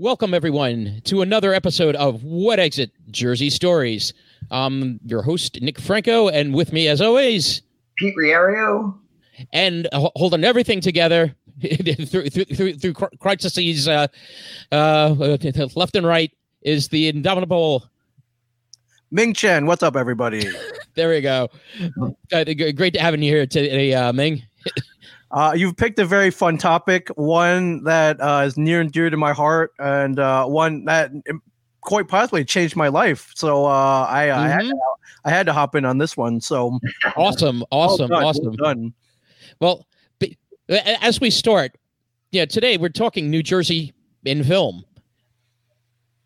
Welcome, everyone, to another episode of What Exit Jersey Stories. Um, your host, Nick Franco, and with me, as always, Pete Riario. And uh, holding everything together through, through, through, through crises uh, uh, left and right is the indomitable Ming Chen. What's up, everybody? there we go. Uh, great to having you here today, uh, Ming. Uh, you've picked a very fun topic, one that uh, is near and dear to my heart, and uh, one that quite possibly changed my life. So uh, I, mm-hmm. I, had mm-hmm. to, I had to hop in on this one. So awesome, awesome, well awesome. Well, done. well, as we start, yeah, today we're talking New Jersey in film.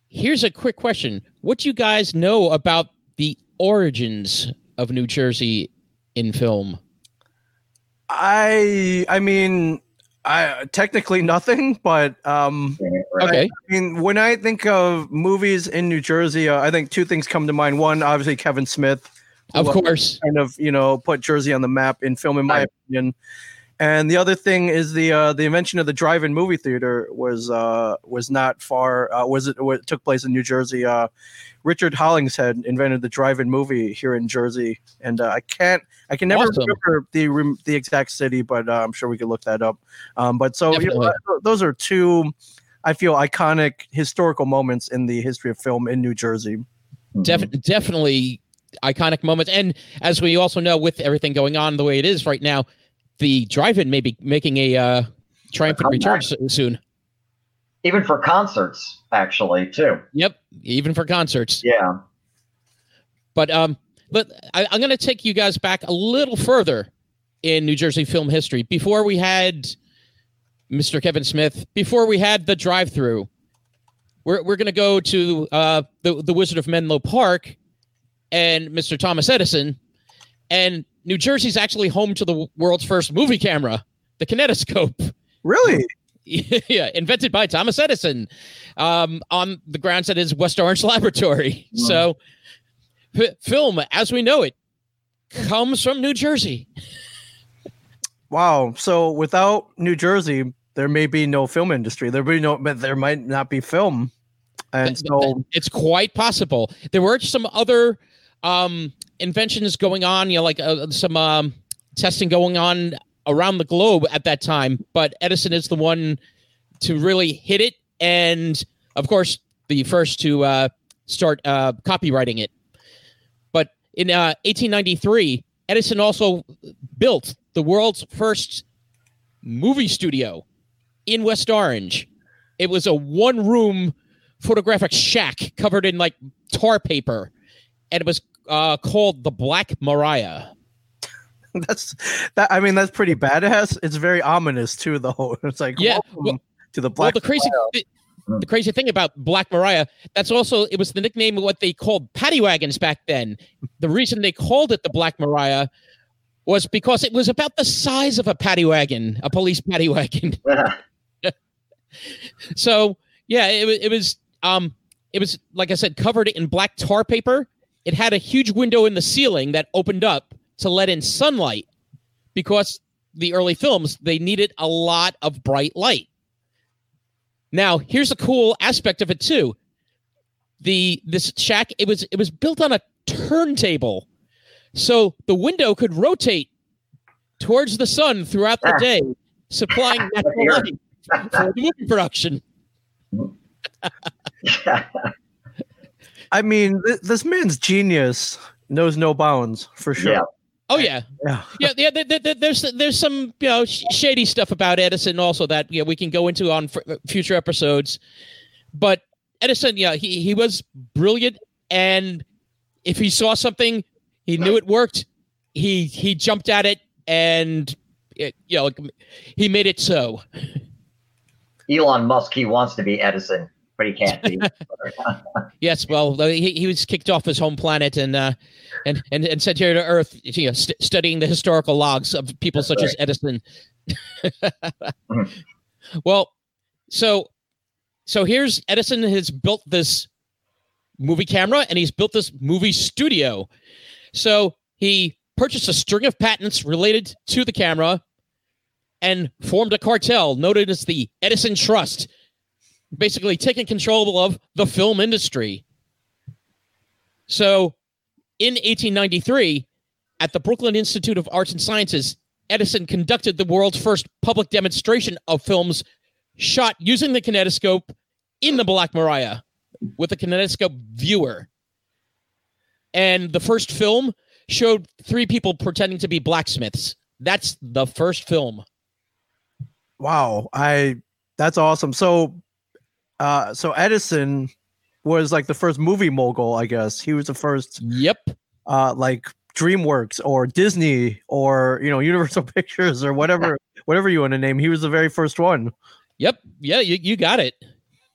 Here's a quick question: What do you guys know about the origins of New Jersey in film? I I mean I technically nothing, but um okay. I, I, mean when I think of movies in New Jersey, uh, I think two things come to mind. One, obviously Kevin Smith, of course, kind of you know put Jersey on the map in film, in my right. opinion. And the other thing is the uh, the invention of the drive-in movie theater was uh, was not far uh, was it, it took place in New Jersey. Uh, Richard Hollingshead invented the drive-in movie here in Jersey, and uh, I can't I can never awesome. remember the the exact city, but uh, I'm sure we could look that up. Um, but so you know, those are two I feel iconic historical moments in the history of film in New Jersey. Def- mm-hmm. Definitely iconic moments, and as we also know, with everything going on the way it is right now the drive-in may be making a uh, triumphant return soon. Even for concerts, actually, too. Yep, even for concerts. Yeah. But um, but I, I'm going to take you guys back a little further in New Jersey film history. Before we had Mr. Kevin Smith, before we had the drive-through, we're we're going to go to uh, the the Wizard of Menlo Park and Mr. Thomas Edison, and New Jersey's actually home to the world's first movie camera, the kinetoscope. Really? yeah, invented by Thomas Edison um, on the grounds at his West Orange laboratory. Mm. So, f- film as we know it comes from New Jersey. wow. So, without New Jersey, there may be no film industry. There be no, but there might not be film. And so, it's quite possible. There were some other um, inventions going on, you know, like uh, some um, testing going on around the globe at that time. But Edison is the one to really hit it, and of course, the first to uh, start uh, copyrighting it. But in 1893, uh, Edison also built the world's first movie studio in West Orange. It was a one room photographic shack covered in like tar paper. And it was uh, called the Black Maria. That's that. I mean, that's pretty badass. It's very ominous too, though. It's like yeah, well, to the Black. Well, the crazy, the, the, crazy thing about Black Maria, that's also it was the nickname of what they called paddy wagons back then. The reason they called it the Black Maria was because it was about the size of a paddy wagon, a police paddy wagon. so yeah, it, it was um, it was like I said, covered in black tar paper it had a huge window in the ceiling that opened up to let in sunlight because the early films they needed a lot of bright light. Now, here's a cool aspect of it too. The this shack it was it was built on a turntable. So the window could rotate towards the sun throughout the day, ah. supplying natural light for the movie production. I mean, th- this man's genius knows no bounds for sure. Yeah. Oh yeah, yeah, yeah. yeah there, there, there's there's some you know shady stuff about Edison also that you know, we can go into on f- future episodes. But Edison, yeah, he he was brilliant, and if he saw something, he knew it worked. He he jumped at it, and it, you know he made it so. Elon Musk, he wants to be Edison but he can't yes, well, he, he was kicked off his home planet and uh, and, and and sent here to Earth, you know, st- studying the historical logs of people That's such right. as Edison. mm-hmm. Well, so so here's Edison has built this movie camera and he's built this movie studio. So he purchased a string of patents related to the camera and formed a cartel noted as the Edison Trust basically taking control of the film industry. So in 1893, at the Brooklyn Institute of Arts and Sciences, Edison conducted the world's first public demonstration of films shot using the kinetoscope in the Black Maria with a kinetoscope viewer. And the first film showed three people pretending to be blacksmiths. That's the first film. Wow, I that's awesome. So, uh, so Edison was like the first movie mogul, I guess. He was the first, Yep. uh, like DreamWorks or Disney or you know Universal Pictures or whatever, whatever you want to name. He was the very first one. Yep. Yeah, you, you got it.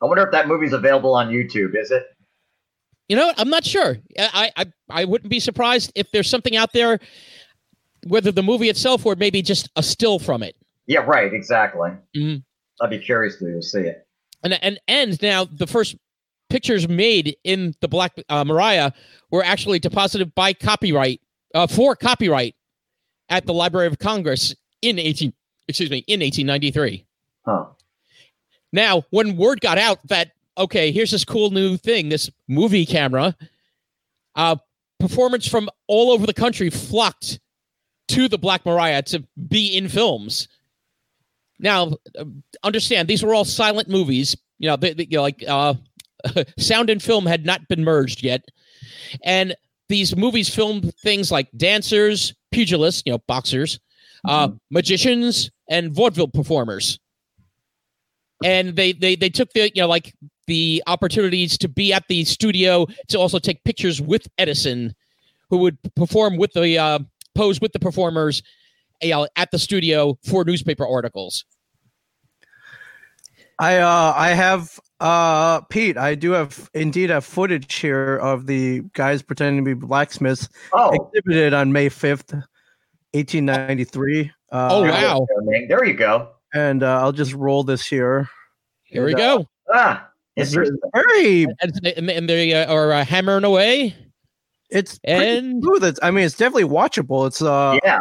I wonder if that movie's available on YouTube. Is it? You know. I'm not sure. I, I I wouldn't be surprised if there's something out there, whether the movie itself or maybe just a still from it. Yeah, right. Exactly. Mhm. I'd be curious to see it. And and and now the first pictures made in the Black uh, Maria were actually deposited by copyright uh, for copyright at the Library of Congress in 18 excuse me in 1893. Huh. Now, when word got out that okay, here's this cool new thing, this movie camera, uh, performance from all over the country flocked to the Black Maria to be in films. Now, understand these were all silent movies. You know, they, they- you know, like uh, sound and film had not been merged yet, and these movies filmed things like dancers, pugilists, you know, boxers, uh, magicians, and vaudeville performers. And they they they took the you know like the opportunities to be at the studio to also take pictures with Edison, who would perform with the uh, pose with the performers you know, at the studio for newspaper articles. I uh I have uh Pete, I do have indeed have footage here of the guys pretending to be blacksmiths Oh, exhibited on May 5th, 1893. Uh, Oh, there wow. you go, There you go. And uh, I'll just roll this here. Here we And, go. Ah, It's very And, and, and they uh, are uh, hammering away. It's And smooth. It's, I mean it's definitely watchable. It's uh yeah,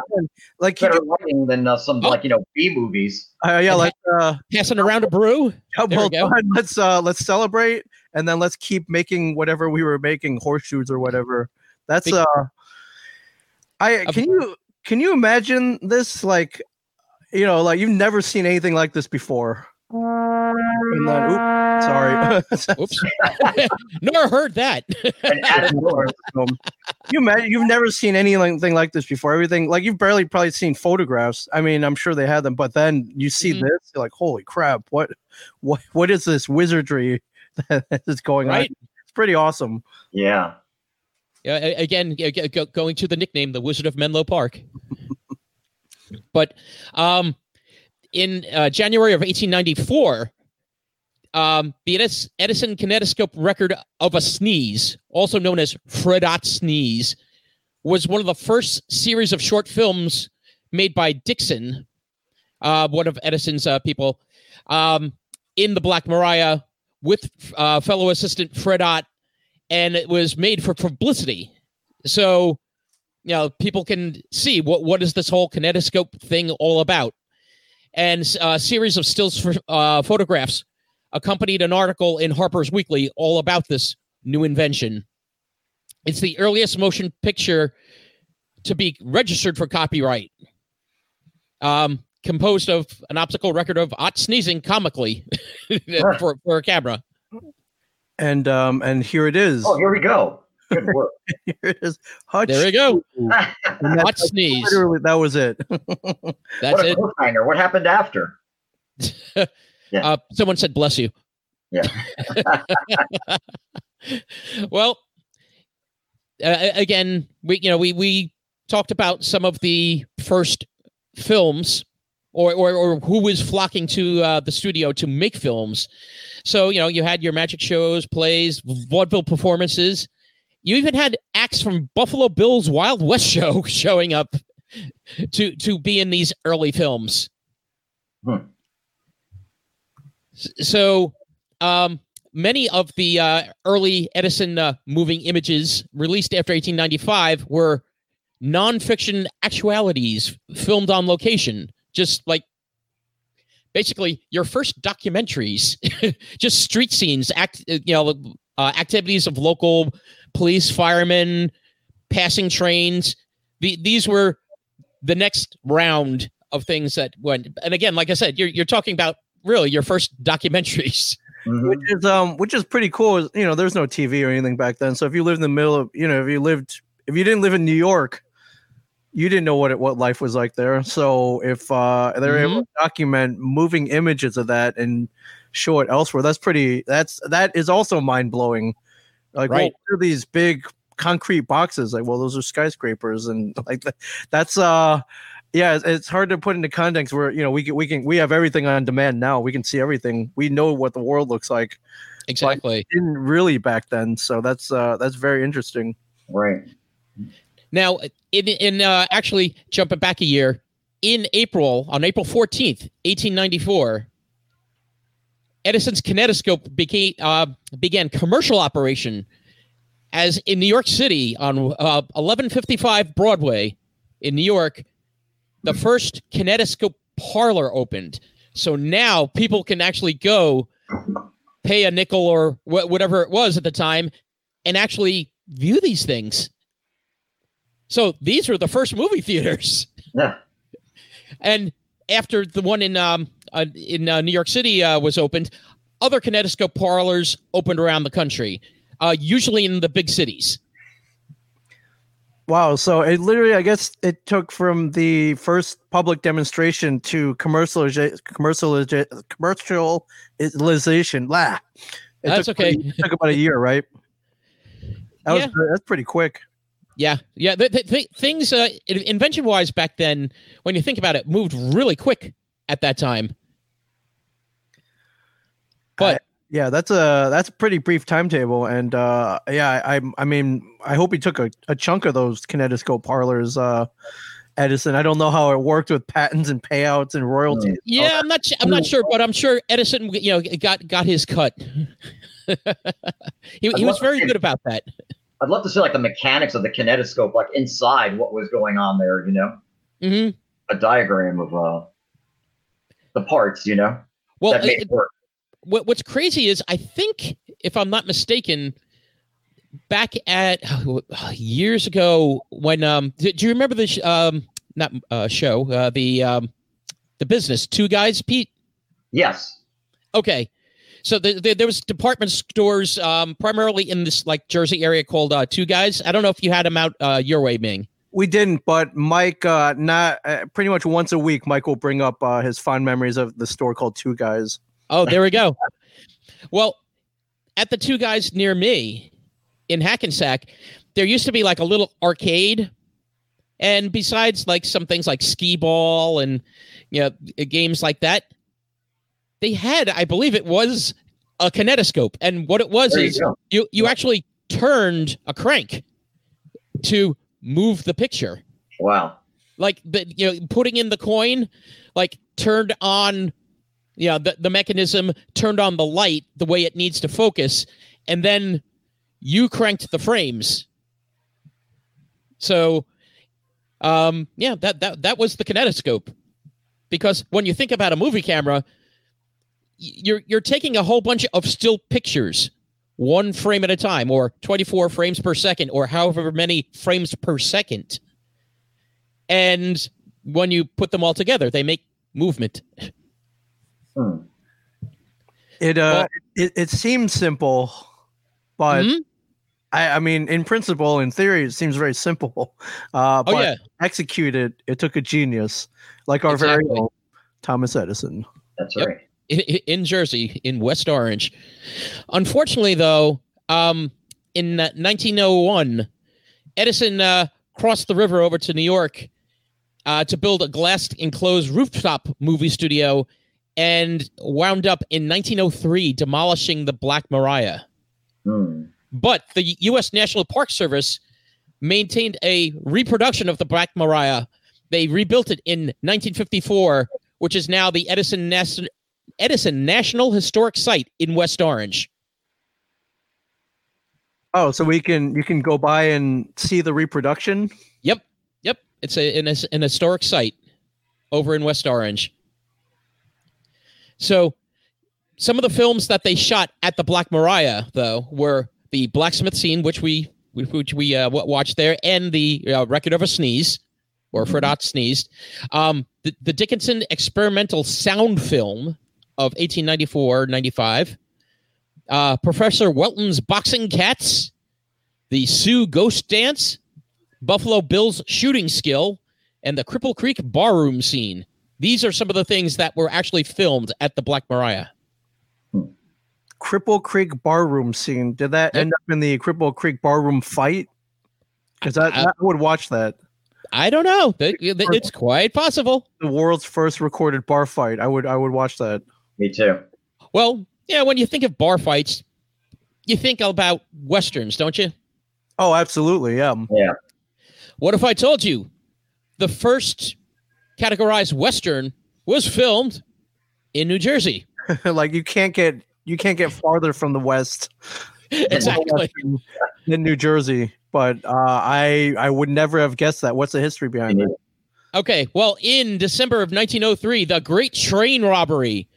like you better can, lighting than uh, some Oh. like you know B movies. uh, yeah, like uh passing around a brew. yeah, well go. let's uh let's celebrate and then let's keep making whatever we were making horseshoes or whatever. That's uh I can you can you imagine this like you know like you've never seen anything like this before. And then, oop, sorry. Oops. Nor heard that. And Adam Miller. Um, you imagine you've never seen anything like this before. Everything like you've barely probably seen photographs. I mean, I'm sure they had them, but then you see Mhm. this, you're like, holy crap! What, what, what is this wizardry that is going Right. on? It's pretty awesome. Yeah. Yeah, again, g- g- go- going to the nickname, the Wizard of Menlo Park. but um, in uh, January of 1894, um, the Edison kinetoscope record of a sneeze, also known as Fred Ott sneeze, was one of the first series of short films made by Dickson, uh, one of Edison's uh, people, um, in the Black Maria with uh, fellow assistant Fred Ott and it was made for publicity. So, you know, people can see what what is this whole kinetoscope thing all about. And uh, a series of stills for, uh, photographs accompanied an article in Harper's Weekly all about this new invention. It's the earliest motion picture to be registered for copyright. Um, composed of an optical record of Ott sneezing comically for, for a camera. And um, and here it is. Oh, here we go. Good work. Here it is. Hutch. There we go. And that's Ott sneeze. literally- that was it. That's what a it. cliffhanger. What happened after? Yeah. Uh, someone said, "Bless you." Yeah. well, uh, again, we you know we we talked about some of the first films, or or, or who was flocking to uh, the studio to make films. So you know you had your magic shows, plays, vaudeville performances. You even had acts from Buffalo Bill's Wild West show showing up to to be in these early films. Hmm. So, um, many of the uh, early Edison uh, moving images released after 1895 were nonfiction actualities filmed on location, just like basically your first documentaries, just street scenes, act you know uh, activities of local police, firemen, passing trains. The, these were the next round of things that went. And again, like I said, you're you're talking about really your first documentaries. Mhm. which is um which is pretty cool you know there's no tv or anything back then so if you lived in the middle of you know if you lived if you didn't live in new york you didn't know what it, what life was like there so if uh they're able to document moving images of that and show it elsewhere that's pretty that's that is also mind-blowing like Right. what are these big concrete boxes like well those are skyscrapers and like that's uh yeah it's, it's hard to put into context where you know we can we can we have everything on demand now we can see everything we know what the world looks like Exactly. didn't really back then so that's uh that's very interesting Right. Now, in in uh, actually jumping back a year, in April on April fourteenth, eighteen ninety four, Edison's kinetoscope became uh, began commercial operation as in New York City on uh, eleven fifty five Broadway in New York. The first kinetoscope parlor opened, so now people can actually go pay a nickel or wh- whatever it was at the time, and actually view these things. So these were the first movie theaters, Yeah. and after the one in um uh, in uh, New York City uh, was opened, other kinetoscope parlors opened around the country, uh, usually in the big cities. Wow so it literally i guess it took from the first public demonstration to commercialization commercialization commercialization lah. It That's took okay. it took about a year right that Yeah. was that's pretty quick Yeah, yeah. The, the, th- things uh, invention wise back then, when you think about it, moved really quick at that time. But Yeah, that's a that's a pretty brief timetable, and uh, yeah, I I mean I hope he took a, a chunk of those kinetoscope parlors, uh, Edison. I don't know how it worked with patents and payouts and royalties. yeah, I'm not. su- I'm not sure, but I'm sure Edison, you know, got got his cut. he, he was very good about that. I'd love to see like the mechanics of the kinetoscope, like inside what was going on there. You know, hmm a diagram of uh the parts. You know, Well, that made it- it work. What what's crazy is I think if I'm not mistaken, back at years ago when um do, do you remember the sh- um not uh show uh the um the business two guys Pete Yes. okay so the, the, there was department stores um primarily in this like Jersey area called uh two guys I don't know if you had them out uh your way Ming We didn't, but Mike, uh, not uh, pretty much once a week, Mike will bring up uh, his fond memories of the store called Two Guys. Oh, there we go. well, at the two guys near me in Hackensack, there used to be like a little arcade. And besides like some things like skee ball and you know games like that, they had, I believe it was a kinetoscope. And what it was There you is go. you you actually turned a crank to move the picture Wow. like the you know putting in the coin like turned on you know the, the mechanism turned on the light the way it needs to focus and then you cranked the frames. So um yeah that that that was the kinetoscope. Because when you think about a movie camera you're you're taking a whole bunch of still pictures one frame at a time or 24 frames per second or however many frames per second. And when you put them all together they make movement Hmm. It uh, Well- it, it seems simple, but Mhm. I, I mean, in principle, in theory, it seems very simple. Uh, oh but yeah executed, it took a genius like our very own Thomas Edison. That's Yep. right. i- i- in Jersey, in West Orange. Unfortunately, though, um, in uh, 1901, Edison uh, crossed the river over to New York uh, to build a glass enclosed rooftop movie studio and wound up in 1903 demolishing the Black Maria. Hmm. But the U.S. National Park Service maintained a reproduction of the Black Maria. They rebuilt it in 1954, which is now the Edison Nas- Edison National Historic Site in West Orange. Oh, so we can you can go by and see the reproduction. Yep, yep. It's a, an, an historic site over in West Orange. So, some of the films that they shot at the Black Maria, though, were the blacksmith scene, which we which we uh, watched there, and the uh, record of a sneeze, or Mhm. Fred Ott sneezed. Um, the, the Dickson experimental sound film of 1894-95. Uh, Professor Welton's boxing cats, the Sioux ghost dance, Buffalo Bill's shooting skill, and the Cripple Creek barroom scene. These are some of the things that were actually filmed at the Black Maria. Cripple Creek barroom scene. Did that Yep. end up in the Cripple Creek barroom fight? Because that, I- uh, I would watch that. I don't know. Th- th- It's quite possible. The world's first recorded bar fight. I would I would watch that. Me too. Well, yeah, when you think of bar fights, you think about westerns, don't you? Oh, absolutely. Yeah. Yeah. What if I told you the first categorized western was filmed in New Jersey? like you can't get you can't get farther from the west exactly. than New Jersey. But uh, I I would never have guessed that. What's the history behind it? Okay. Well, in December of 1903, the Great Train Robbery.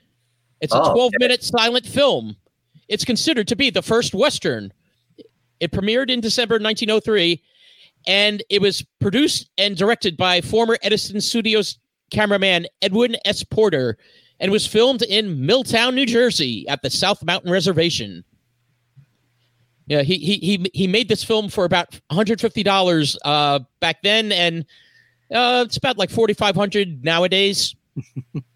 It's a Oh, 12 minute silent film. It's considered to be the first Western. It premiered in December 1903, and it was produced and directed by former Edison Studios cameraman Edwin S. Porter and was filmed in Milltown, New Jersey at the South Mountain Reservation. Yeah, he he he he made this film for about $150 uh, back then, and uh, it's about like 4500 nowadays.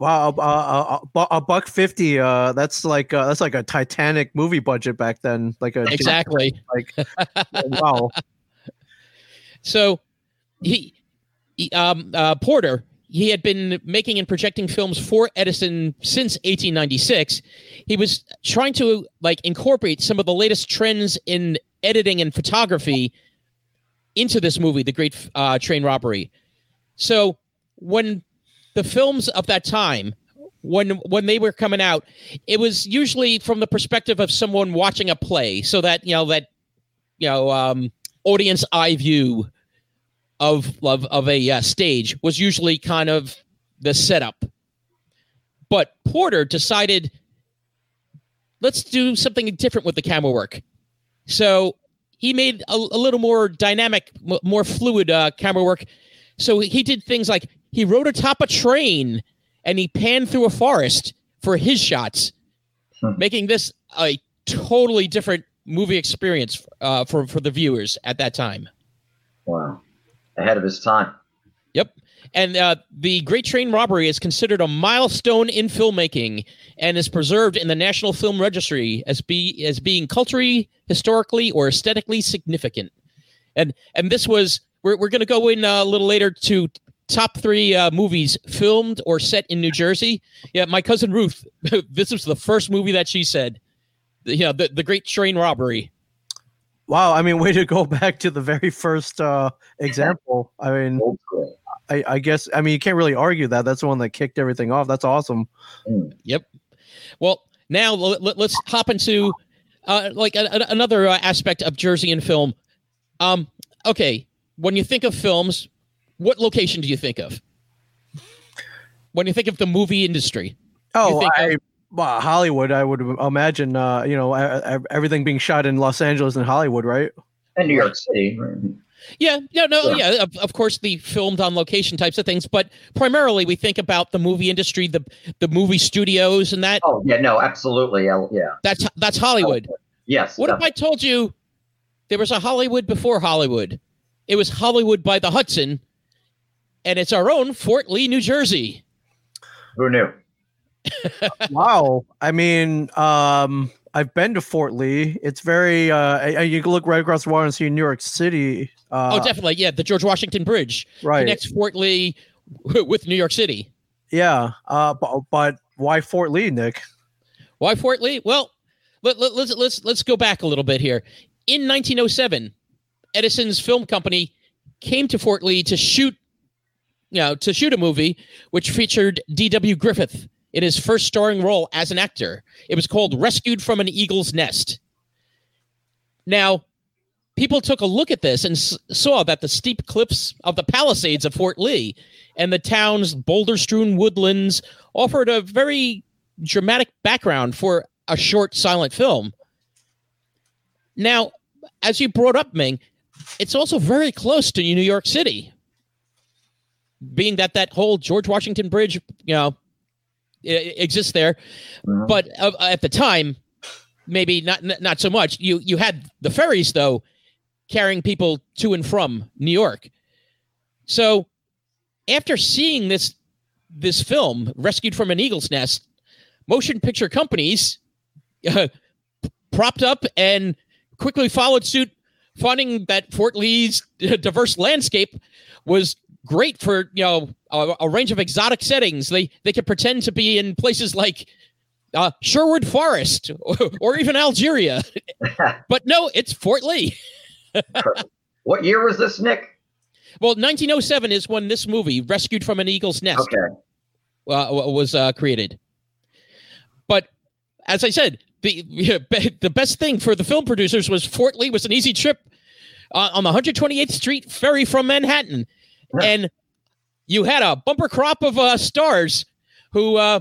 Wow, uh, uh, a buck fifty. Uh, that's like uh, that's like a Titanic movie budget back then. Like a Exactly. Like wow. So he, he um uh, Porter he had been making and projecting films for Edison since 1896. He was trying to like incorporate some of the latest trends in editing and photography into this movie, The Great uh, Train Robbery. So when the films of that time when when they were coming out it was usually from the perspective of someone watching a play so that you know that you know um audience eye view of of, of a uh, stage was usually kind of the setup. But porter decided let's do something different with the camera work. So he made a, a little more dynamic m- more fluid uh, camera work. So he did things like he rode atop a train and he panned through a forest for his shots Hmm. making this a totally different movie experience uh, for for the viewers at that time Wow. Ahead of his time. Yep. And uh, the Great Train Robbery is considered a milestone in filmmaking and is preserved in the National Film Registry as be as being culturally, historically, or aesthetically significant. And and this was we're we're going to go in uh, a little later to top three uh, movies filmed or set in New Jersey. Yeah, my cousin Ruth. this was the first movie that she said. You know, the the Great Train Robbery. Wow, I mean, way to go back to the very first uh, example. I mean, I, I guess, I mean, you can't really argue that. That's the one that kicked everything off. That's awesome. Mm. Yep. Well, now let, let, us hop into uh, like a, a- another uh, aspect of Jersey and film. Um, okay, when you think of films, what location do you think of? When you think of the movie industry, Oh, think I, well, Hollywood, I would imagine, uh, you know, everything being shot in Los Angeles and Hollywood, right? And New York City. right. yeah, yeah, no, yeah, of, of course, the filmed on location types of things, but primarily we think about the movie industry, the the movie studios, and that. Oh, yeah, no, absolutely. Yeah. yeah. That's that's Hollywood. Yes. What if I told you there was a Hollywood before Hollywood? It was Hollywood by the Hudson, and it's our own Fort Lee, New Jersey. Who knew? wow. I mean, um, I've been to Fort Lee. It's very, uh, I- I- you can look right across the water and see New York City. Uh, oh, definitely. Yeah, the George Washington Bridge right. connects Fort Lee with New York City. Yeah. Uh, but, but why Fort Lee, Nick? Why Fort Lee? Well, let, let, let's let's let's go back a little bit here. In 1907, Edison's film company came to Fort Lee to shoot, you know, to shoot a movie which featured D.W. Griffith in his first starring role as an actor. It was called "Rescued from an Eagle's Nest." Now, people took a look at this and s- saw that the steep cliffs of the Palisades of Fort Lee and the town's boulder strewn woodlands offered a very dramatic background for a short silent film. Now, as you brought up, Ming, it's also very close to New York City, being that that whole George Washington Bridge, you know, exists there. Mhm. But uh, at the time, maybe not n- not so much. You you had the ferries though, carrying people to and from New York. So, after seeing this this film, Rescued from an Eagle's Nest, motion picture companies uh, propped up and quickly followed suit, finding that Fort Lee's diverse landscape was great for you know a, a range of exotic settings. They they could pretend to be in places like uh, Sherwood Forest or, or even Algeria, but no, it's Fort Lee. what year was this, Nick? Well, 1907 is when this movie, Rescued from an Eagle's Nest, Okay. uh, was uh, created. But as I said, the the best thing for the film producers was Fort Lee was an easy trip uh, on the 128th Street ferry from Manhattan. And you had a bumper crop of uh, stars who uh,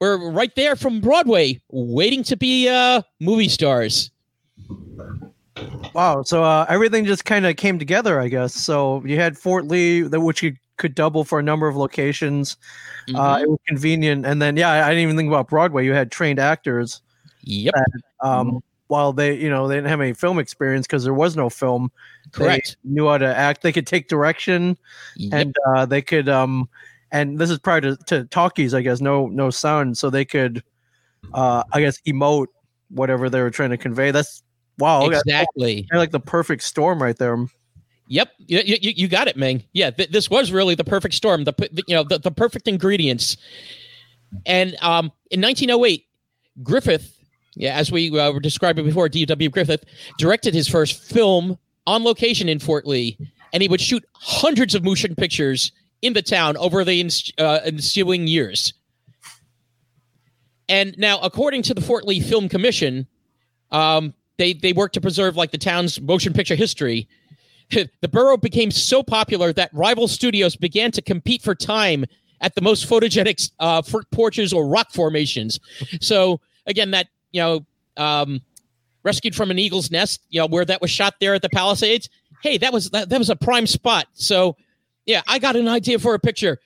were right there from Broadway, waiting to be uh, movie stars. Wow. So uh, everything just kind of came together, I guess. So you had Fort Lee, which you could double for a number of locations. Uh, Mhm. it was convenient, and then yeah, I, I didn't even think about Broadway. You had trained actors. yep, Um, While they, you know, they didn't have any film experience because there was no film. they correct. knew how to act. They could take direction, Yep. and uh, they could. Um, and this is prior to, to talkies, I guess. No, no sound, so they could, uh, I guess, emote whatever they were trying to convey. That's wow. exactly. They're like the perfect storm right there. Yep, you, you, you got it, Ming. Yeah, th- this was really the perfect storm. The, the you know the, the perfect ingredients. And um, in 1908, Griffith, yeah, as we uh, were describing before, D.W. Griffith directed his first film on location in Fort Lee, and he would shoot hundreds of motion pictures in the town over the uh, ensuing years. And now, according to the Fort Lee Film Commission, um, they they work to preserve like the town's motion picture history the borough became so popular that rival studios began to compete for time at the most photogenic uh, porches or rock formations. So again, that you know, um, rescued from an eagle's nest, you know, where that was shot there at the Palisades. Hey, that was that, that was a prime spot. So yeah, I got an idea for a picture.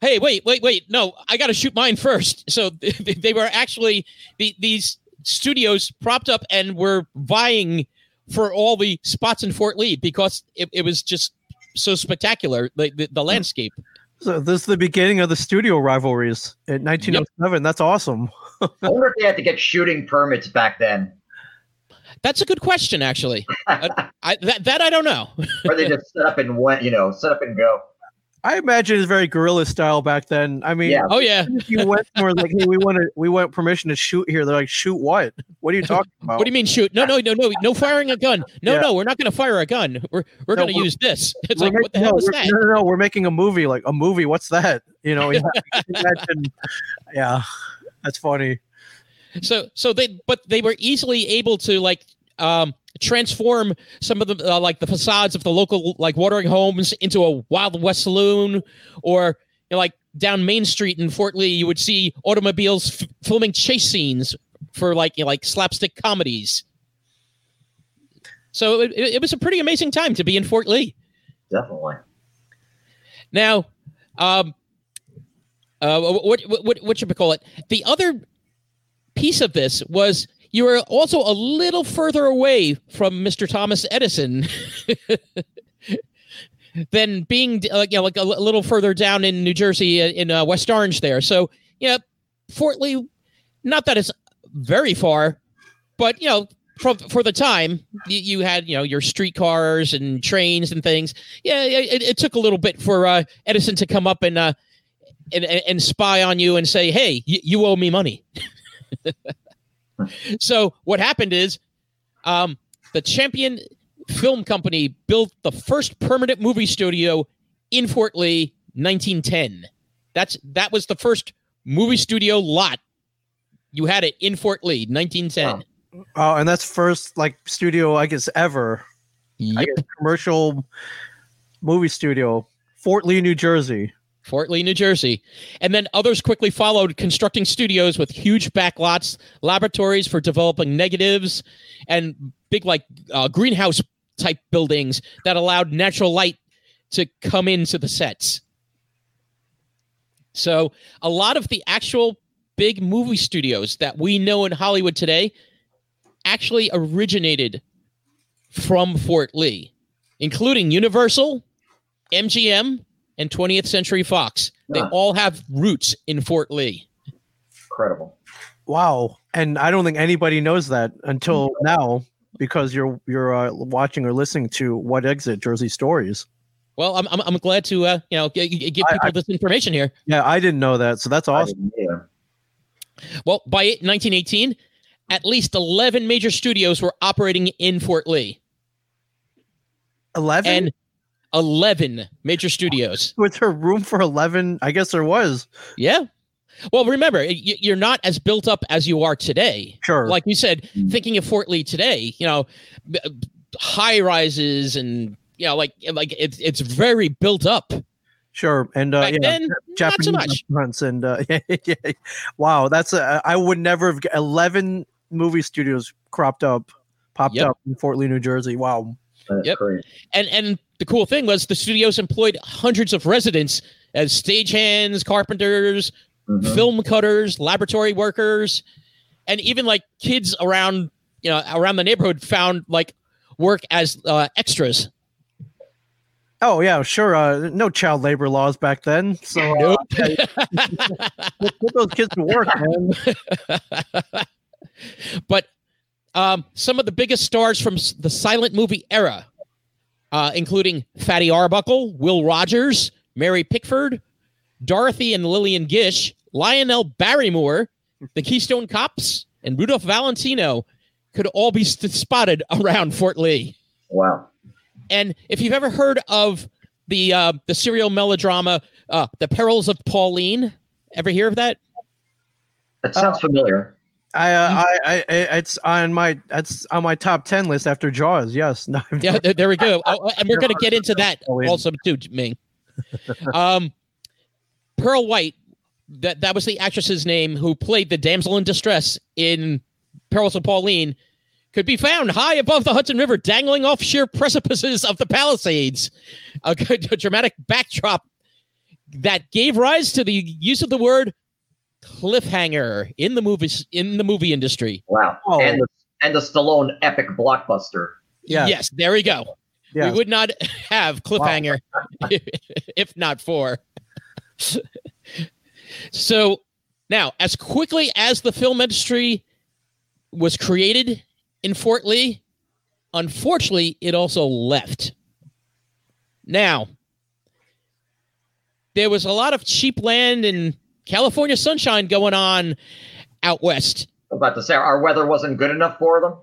Hey, wait, wait, wait! No, I got to shoot mine first. So they were actually the, these studios propped up and were vying for all the spots in Fort Lee because it, it was just so spectacular, the, the, the landscape. So this is the beginning of the studio rivalries in 1907. That's awesome. I wonder if they had to get shooting permits back then, That's a good question, actually. I, I, that, that I don't know. or they just set up and went, you know, set up and go. I imagine it's very guerrilla style back then. I mean, Yeah. Oh yeah. if you went and were like, "Hey, we want to, we want permission to shoot here," they're like, "Shoot what? What are you talking about?" What do you mean shoot? No, no, no, no, no firing a gun. No, Yeah. no, we're not going to fire a gun. We're we're No, going to use this. It's We're like what the hell no, is that? No, no, no, we're making a movie. Like a movie. What's that? You know? Yeah, imagine, yeah, that's funny. So so they but they were easily able to like um transform some of the uh, like the facades of the local like watering homes into a Wild West saloon or you know, like down Main Street in Fort Lee you would see automobiles f- filming chase scenes for like you know, like slapstick comedies. So it, it it was a pretty amazing time to be in Fort Lee. Definitely. Now, um, uh, what what what should we call it? The other piece of this was you were also a little further away from Mr. Thomas Edison than being uh, you know like a, li- little further down in New Jersey uh, in uh, West Orange there. So yeah, Fort Lee, not that it's very far, but you know. For, for the time, you, you had you know your streetcars and trains and things. Yeah, it, it took a little bit for uh, Edison to come up and, uh, and and spy on you and say, "Hey, you, you owe me money." so what happened is, um, the Champion Film Company built the first permanent movie studio in Fort Lee, 1910. That's that was the first movie studio lot. You had it in Fort Lee, 1910. Wow. Oh, and that's first like studio, I guess, ever. I Yep. guess commercial movie studio, Fort Lee, New Jersey. Fort Lee, New Jersey. And then others quickly followed, constructing studios with huge backlots, laboratories for developing negatives, and big, like, uh, greenhouse type buildings that allowed natural light to come into the sets. So, a lot of the actual big movie studios that we know in Hollywood today actually originated from Fort Lee, including Universal, MGM, and 20th Century Fox. They Huh. all have roots in Fort Lee. Incredible. Wow, and I don't think anybody knows that until now because you're you're uh, watching or listening to What Exit Jersey Stories. Well, I'm, I'm, I'm glad to uh, you know g- g- give people I- this information here. Yeah, I didn't know that, so that's awesome. Well, by 1918, at least 11 major studios were operating in Fort Lee, Eleven. and 11 major studios. was there room for eleven? I guess there was. Yeah. Well, remember, you're not as built up as you are today. Sure. Like you said, thinking of Fort Lee today, you know, high rises and you know, like like it's it's very built up. Sure, and uh, Back yeah, then, Japanese not so much. restaurants and uh, yeah, wow, that's a, I would never have eleven movie studios cropped up, popped Yep. up in Fort Lee, New Jersey. Wow, Yep. crazy. And and the cool thing was the studios employed hundreds of residents as stagehands, carpenters, Mhm. film cutters, laboratory workers, and even like kids around you know around the neighborhood found like work as uh, extras. oh yeah, sure. Uh, no child labor laws back then, so uh, Nope. put put those kids to work, man. but um, some of the biggest stars from the silent movie era, uh, including Fatty Arbuckle, Will Rogers, Mary Pickford, Dorothy and Lillian Gish, Lionel Barrymore, the Keystone Cops, and Rudolph Valentino could all be st- spotted around Fort Lee. Wow. And if you've ever heard of the uh, the serial melodrama, uh, The Perils of Pauline, ever hear of that? That sounds familiar. I, uh, I, I, I, it's on my, it's on my top ten list after Jaws. Yes, no, Yeah, there, there we go. Oh, and we're going to get into that also too, Ming. Um, Pearl White, that that was the actress's name who played the damsel in distress in Perils of Pauline, could be found high above the Hudson River, dangling off sheer precipices of the Palisades. A, a dramatic backdrop that gave rise to the use of the word cliffhanger in the movies in the movie industry. Wow. Oh. And the, and the Stallone epic blockbuster. yeah, Yes, there we go. yeah. We would not have cliffhanger if not for. so now, as quickly as the film industry was created in Fort Lee, unfortunately, it also left. Now, there was a lot of cheap land and California sunshine going on out west. I'm about to say our weather wasn't good enough for them.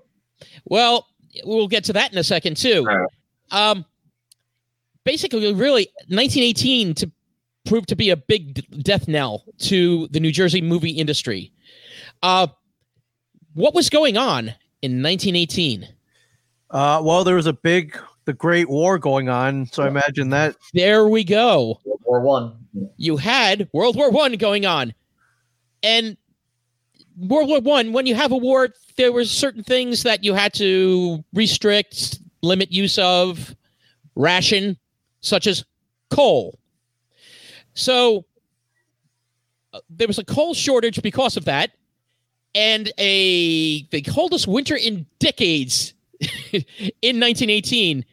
Well, we'll get to that in a second too. All right. Um, basically, really, 1918 to prove to be a big death knell to the New Jersey movie industry. Uh, what was going on in 1918? Uh, well, there was a big, the Great War going on, so I imagine that. There we go. World War One. You had World War One going on, and World War One. When you have a war, there were certain things that you had to restrict, limit use of, ration, such as coal. So uh, there was a coal shortage because of that, and a the coldest winter in decades in 1918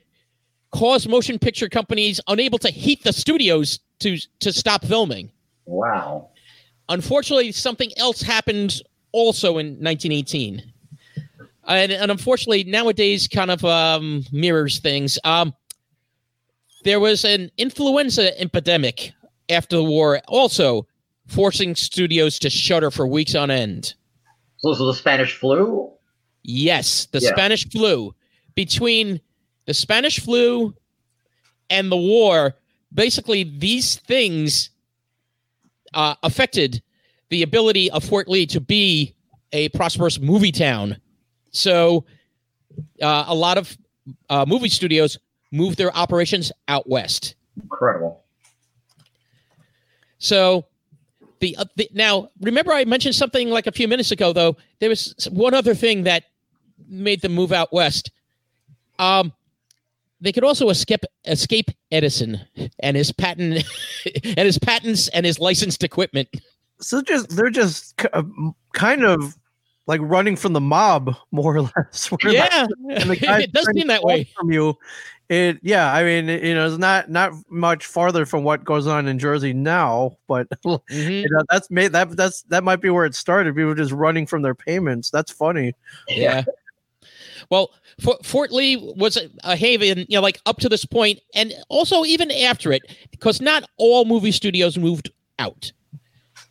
caused motion picture companies unable to heat the studios to to stop filming. Wow. Unfortunately, something else happened also in 1918. And, and unfortunately, nowadays kind of um, mirrors things. Um, there was an influenza epidemic after the war, also forcing studios to shutter for weeks on end. So this was the Spanish flu. Yes, the Yeah. Spanish flu. Between the Spanish flu and the war, basically these things uh, affected the ability of Fort Lee to be a prosperous movie town. So uh, a lot of uh, movie studios moved their operations out west. Incredible. So the, uh, the now remember I mentioned something like a few minutes ago though. There was one other thing that made them move out west. Um, they could also escape escape Edison and his patent and his patents and his licensed equipment. So just they're just uh, kind of like running from the mob, more or less. where, like, Yeah, and the it does seem that way. from you. It yeah, I mean, you know, it's not not much farther from what goes on in Jersey now, but Mhm. you know, that's made that that's that might be where it started. People just running from their payments. That's funny. Yeah. Well, Fort, Fort Lee was a, a haven, you know, like up to this point, and also even after it, because not all movie studios moved out.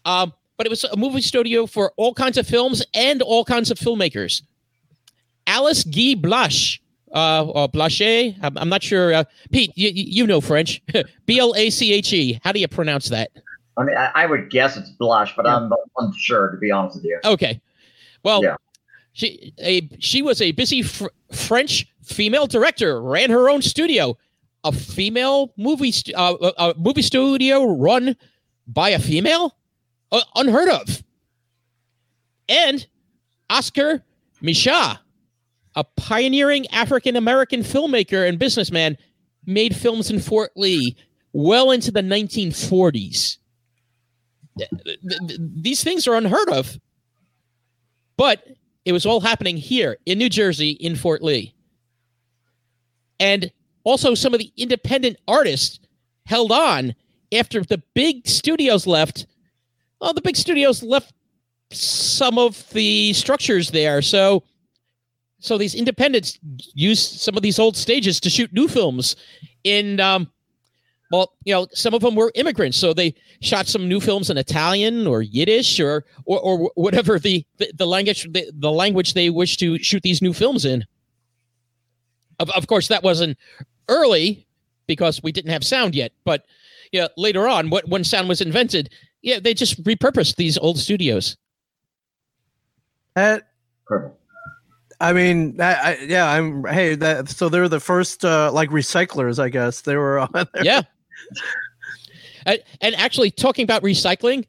Um, but it was a movie studio for all kinds of films and all kinds of filmmakers. Alice Guy Blache, uh, or Blache, I'm, I'm not sure. Uh, Pete, you, you know French. B L A C H E. How do you pronounce that? I mean, I, I would guess it's blush, but Yeah. I'm unsure to be honest with you. Okay. Well, Yeah. She a she was a busy fr- French female director, ran her own studio, a female movie uh, a, a movie studio run by a female, uh, unheard of. And Oscar Micheaux, a pioneering African American filmmaker and businessman, made films in Fort Lee well into the 1940s. Th- th- th- These things are unheard of. But it was all happening here in New Jersey in Fort Lee. And also, some of the independent artists held on after the big studios left. Well, the big studios left some of the structures there. So, so these independents used some of these old stages to shoot new films. In, um, well, you know, some of them were immigrants, so they shot some new films in Italian or Yiddish or or, or whatever the, the, the language the, the language they wish to shoot these new films in. Of, of course, that wasn't early because we didn't have sound yet, but yeah, later on, what when sound was invented, yeah, they just repurposed these old studios. That Incredible. I mean, that, I, yeah, I'm. Hey, that so they're the first uh, like recyclers, I guess. They were on there. Yeah. And, and actually, talking about recycling,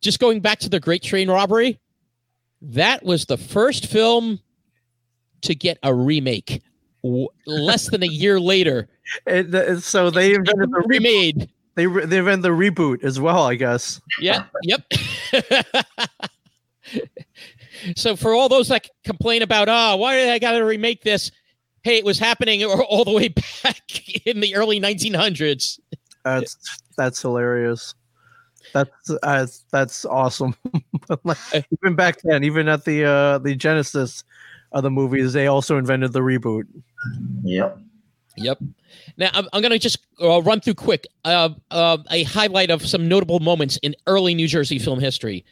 just going back to the Great Train Robbery, that was the first film to get a remake. W- less than a year later, It- so they invented the re- remade. they re- they invented the reboot as well, I guess. Yeah. Yep. so for all those that complain about, oh, why did I got to remake this? Hey, it was happening all the way back in the early 1900s. That's that's hilarious. That's uh, that's awesome. Like, even back then, even at the uh, the genesis of the movies, they also invented the reboot. Yep. Yep. Now I'm, I'm going to just uh, run through quick uh, uh, a highlight of some notable moments in early New Jersey film history.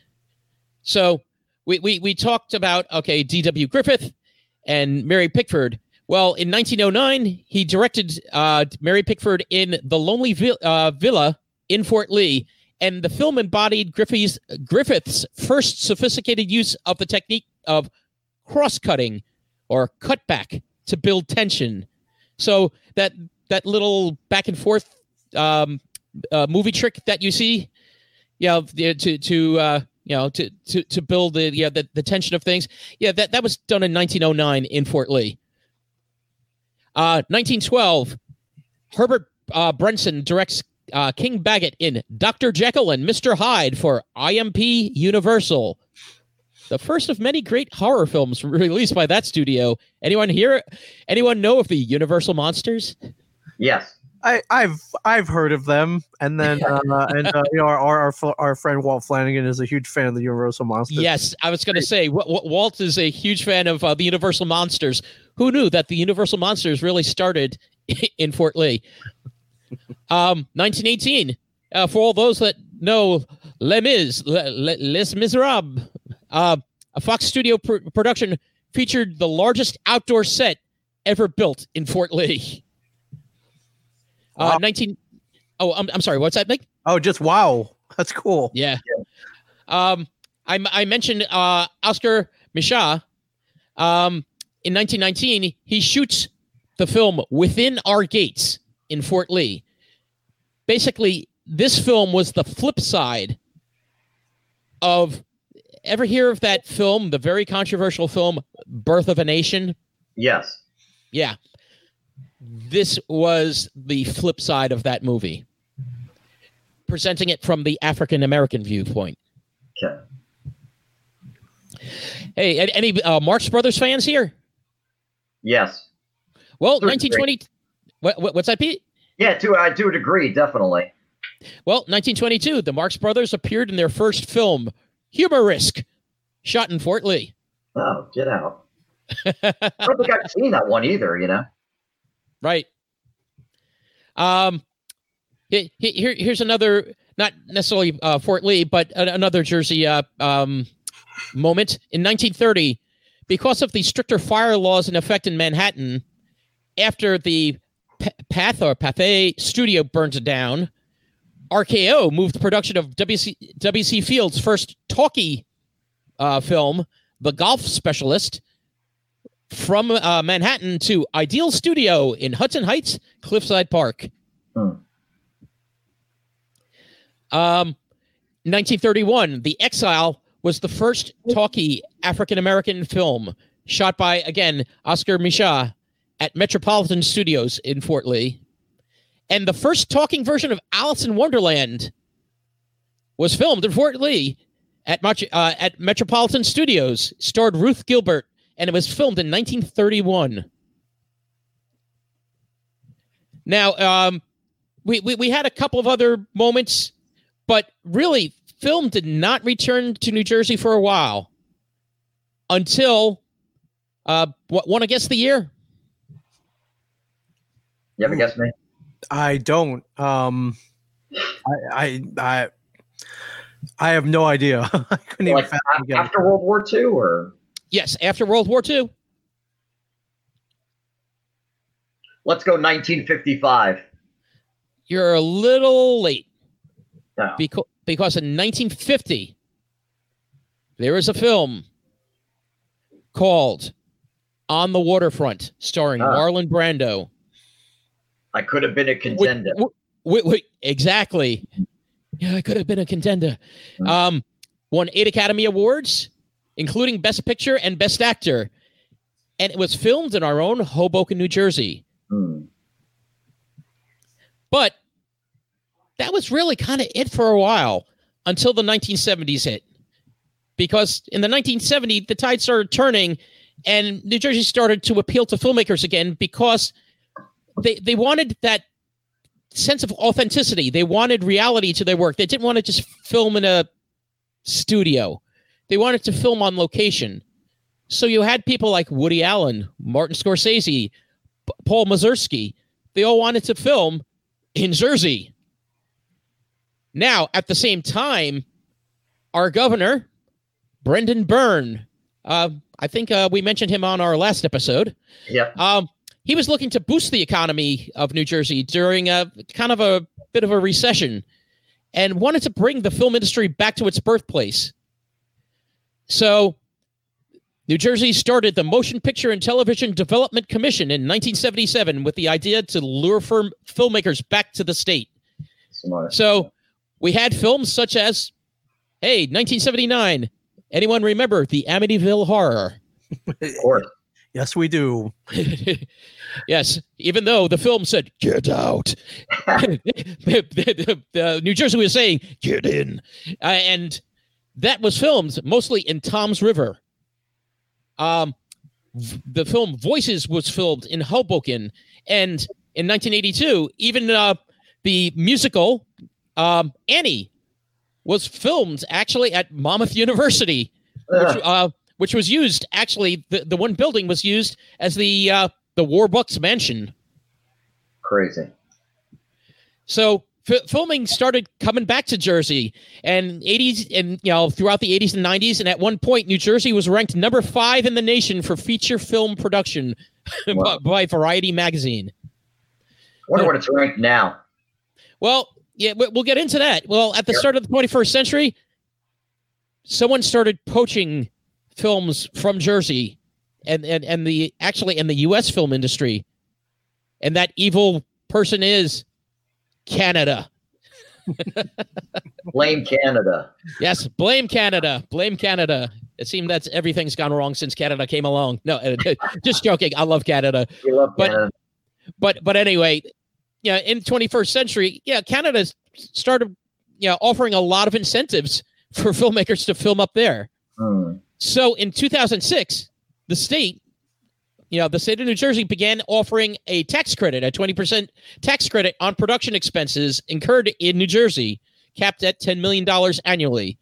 So we we, we talked about okay D.W. Griffith and Mary Pickford. Well, in 1909, he directed uh, Mary Pickford in The Lonely uh, Villa in Fort Lee, and the film embodied Griffith's Griffith's first sophisticated use of the technique of cross-cutting or cutback to build tension. So that that little back and forth um, uh, movie trick that you see, yeah, the- to to uh, you know to to to build the yeah the, the tension of things. Yeah, that that was done in 1909 in Fort Lee. Uh, 1912, Herbert uh, Brenon directs uh, King Baggot in Dr. Jekyll and Mr. Hyde for IMP Universal. The first of many great horror films released by that studio. Anyone here? Anyone know of the Universal Monsters? Yes. I, I've I've heard of them, and then uh, and uh, you know our, our our our friend Walt Flanagan is a huge fan of the Universal Monsters. Yes, I was going to say Wa- Wa- Walt is a huge fan of uh, the Universal Monsters. Who knew that the Universal Monsters really started in Fort Lee? Um, 1918. Uh, for all those that know Les Mis, Le- Le- Les Miserables, uh, a Fox Studio pr- production featured the largest outdoor set ever built in Fort Lee. Uh, Wow. 19. Oh, I'm, I'm sorry. What's that, Mike? Oh, just wow, that's cool. Yeah. Um, I, I mentioned uh, Oscar Micheaux. Um, in 1919, he shoots the film Within Our Gates in Fort Lee. Basically, this film was the flip side of ever hear of that film, the very controversial film Birth of a Nation? Yes. Yeah. This was the flip side of that movie, presenting it from the African American viewpoint. Okay. Hey, any uh, Marx Brothers fans here? Yes. Well, To 1920. What, what, what's that, Pete? Yeah, to uh, to a degree, definitely. Well, 1922, the Marx Brothers appeared in their first film, Humor Risk, shot in Fort Lee. Oh, get out. I don't think I've seen that one either, you know? Right. Um, he- he- here, here's another, not necessarily uh, Fort Lee, but another Jersey uh, um, moment. In 1930, because of the stricter fire laws in effect in Manhattan, after the P- Path or Pathé studio burned down, RKO moved production of WC, WC Field's first talkie uh, film, The Golf Specialist, from uh, Manhattan to Ideal Studio in Hudson Heights, Cliffside Park. Hmm. Um, 1931, The Exile was the first talkie African American film shot by, again, Oscar Micheaux at Metropolitan Studios in Fort Lee. And the first talking version of Alice in Wonderland was filmed in Fort Lee at, Mach- uh, at Metropolitan Studios, starred Ruth Gilbert, and it was filmed in 1931. Now, um, we, we, we had a couple of other moments, but really, film did not return to New Jersey for a while until, uh, what, want to guess the year? You ever guess me? I don't. Um, I, I, I, I have no idea. I couldn't even Like fathom a- after World War II or Yes, after World War II. let's go 1955. You're a little late No. because, because in 1950, there was a film called On the Waterfront starring Ah. Marlon Brando. I could have been a contender. wait, wait, wait, exactly. Yeah, I could have been a contender. Hmm. Um, won eight Academy Awards, including Best Picture and Best Actor. And it was filmed in our own Hoboken, New Jersey. Hmm. But that was really kind of it for a while until the 1970s hit. Because in the 1970s, the tide started turning and New Jersey started to appeal to filmmakers again because they, they wanted that sense of authenticity. They wanted reality to their work. They didn't want to just film in a studio, they wanted to film on location. So you had people like Woody Allen, Martin Scorsese, P- Paul Mazursky. They all wanted to film in Jersey. Now, at the same time, our governor, Brendan Byrne, uh, I think uh, we mentioned him on our last episode. Yep. Um, he was looking to boost the economy of New Jersey during a kind of a bit of a recession and wanted to bring the film industry back to its birthplace. So, New Jersey started the Motion Picture and Television Development Commission in 1977 with the idea to lure firm filmmakers back to the state. Smart. So, we had films such as, hey, 1979. Anyone remember the Amityville Horror? Of course. Yes, we do. yes, even though the film said "get out," the, the- the New Jersey was saying "get in," uh, and that was filmed mostly in Toms River. Um, v- the film Voices was filmed in Hoboken, and in 1982, even uh, the musical um, Annie was filmed actually at Monmouth University which, uh, which was used actually the, the one building was used as the uh, the Warbucks mansion. Crazy. So f- filming started coming back to Jersey and 80s and you know throughout the 80s and 90s and at one point New Jersey was ranked number 5 in the nation for feature film production by- Wow. by Variety magazine. Wonder what it's ranked now. Well, yeah, we- we'll get into that. Well, at the Yep. start of the 21st century, someone started poaching films from Jersey and, and, and the actually in the US film industry And that evil person is Canada. Blame Canada. Yes, blame Canada. Blame Canada. It seems that everything's gone wrong since Canada came along. No, just joking. I love Canada. We love But- Canada. But but anyway, yeah, in 21st century, yeah, Canada started you know offering a lot of incentives for filmmakers to film up there. Hmm. So in 2006, the state, you know, the state of New Jersey began offering a tax credit, a 20% tax credit on production expenses incurred in New Jersey, capped at $10 million annually.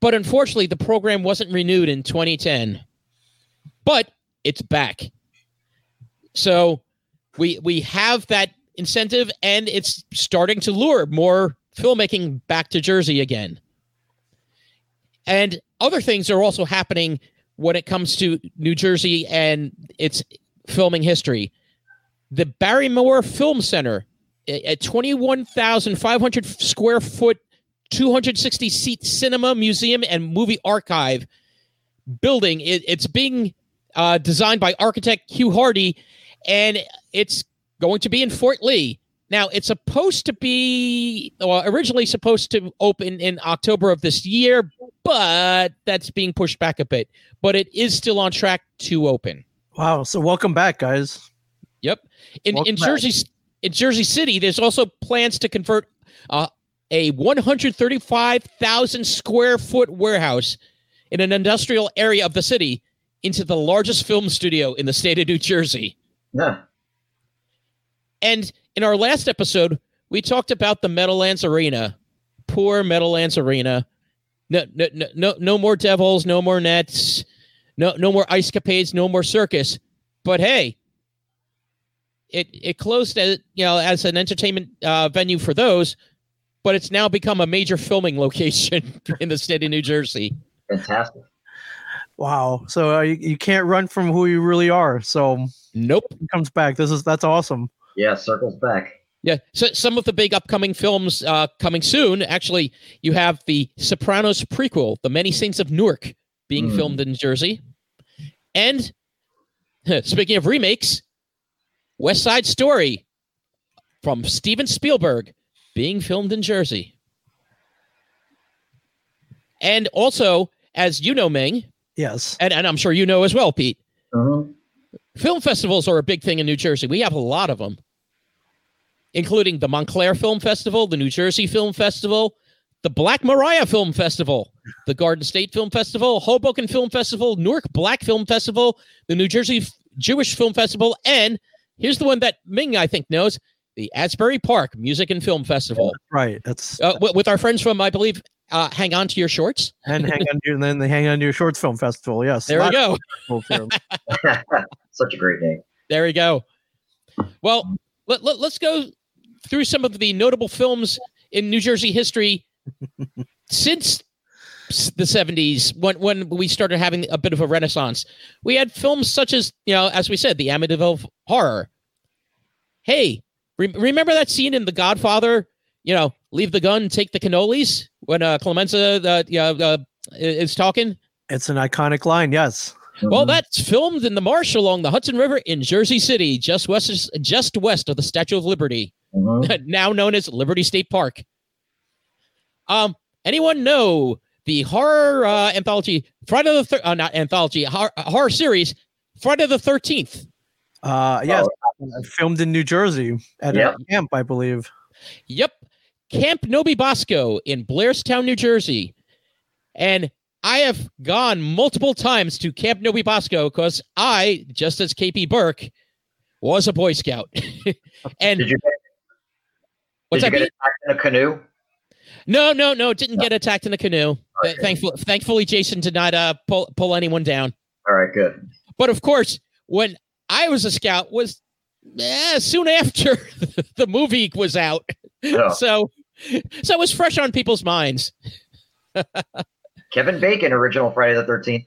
But unfortunately, the program wasn't renewed in 2010. But it's back. So we we have that incentive and it's starting to lure more filmmaking back to Jersey again. And other things are also happening when it comes to New Jersey and its filming history. The Barrymore Film Center, a a 21,500 square foot, 260 seat cinema, museum, and movie archive building, it, it's being uh, designed by architect Hugh Hardy, and it's going to be in Fort Lee. Now, it's supposed to be, well, originally supposed to open in October of this year, but that's being pushed back a bit. But it is still on track to open. Wow. So welcome back, guys. Yep. In Welcome in back. Jersey in Jersey City, there's also plans to convert uh, a 135,000 square foot warehouse in an industrial area of the city into the largest film studio in the state of New Jersey. Yeah. And in our last episode, we talked about the Meadowlands Arena. Poor Meadowlands Arena. No, no, no, no, no more devils, no more nets, no, no more ice capades, no more circus. But hey, it it closed as you know as an entertainment uh, venue for those, but it's now become a major filming location in the state of New Jersey. Fantastic. Wow. So uh, you, you can't run from who you really are. So Nope. comes back. This is that's awesome. Yeah, circles back. Yeah, so some of the big upcoming films uh, coming soon. Actually, you have the Sopranos prequel, The Many Saints of Newark, being Hmm. filmed in Jersey, and speaking of remakes, West Side Story from Steven Spielberg being filmed in Jersey, and also, as you know, Ming, Yes. and, and I'm sure you know as well, Pete. Mhm. Film festivals are a big thing in New Jersey. We have a lot of them, including the Montclair Film Festival, the New Jersey Film Festival, the Black Maria Film Festival, the Garden State Film Festival, Hoboken Film Festival, Newark Black Film Festival, the New Jersey F- Jewish Film Festival, and here's the one that Ming, I think, knows the Asbury Park Music and Film Festival. Right. That's Uh, wi- with our friends from, I believe, uh, Hang On to Your Shorts. and hang on to, and then they hang on to your shorts film festival. Yes. There we go. of cool films. Such a great name. There we go. Well, let, let, us go through some of the notable films in New Jersey history since the 70s when, when we started having a bit of a renaissance. We had films such as, you know, as we said, the Amityville Horror. Hey, re- remember that scene in The Godfather? You know, leave the gun, take the cannolis when uh, Clemenza uh, you know, uh, is talking. It's an iconic line. Yes. Well, that's filmed in the marsh along the Hudson River in Jersey City, just west of, just west of the Statue of Liberty, Mhm. now known as Liberty State Park. Um, anyone know the horror uh, anthology Friday the thir- uh, not anthology horror, horror series Friday the Thirteenth? Uh, yes. Oh, Filmed in New Jersey at Yeah. a camp, I believe. Yep, Camp No-Be-Bo-Sco in Blairstown, New Jersey, and I have gone multiple times to Camp No-Be-Bo-Sco because I, just as KP Burke, was a Boy Scout. and Did you get, what's did that? you Pete? get attacked in a canoe? No, no, no. Didn't get attacked in a canoe. Okay. Thankfully, thankfully, Jason did not uh, pull pull anyone down. All right, good. But of course, when I was a scout, was eh, soon after the movie was out, Yeah. so so it was fresh on people's minds. Kevin Bacon, original Friday the Thirteenth.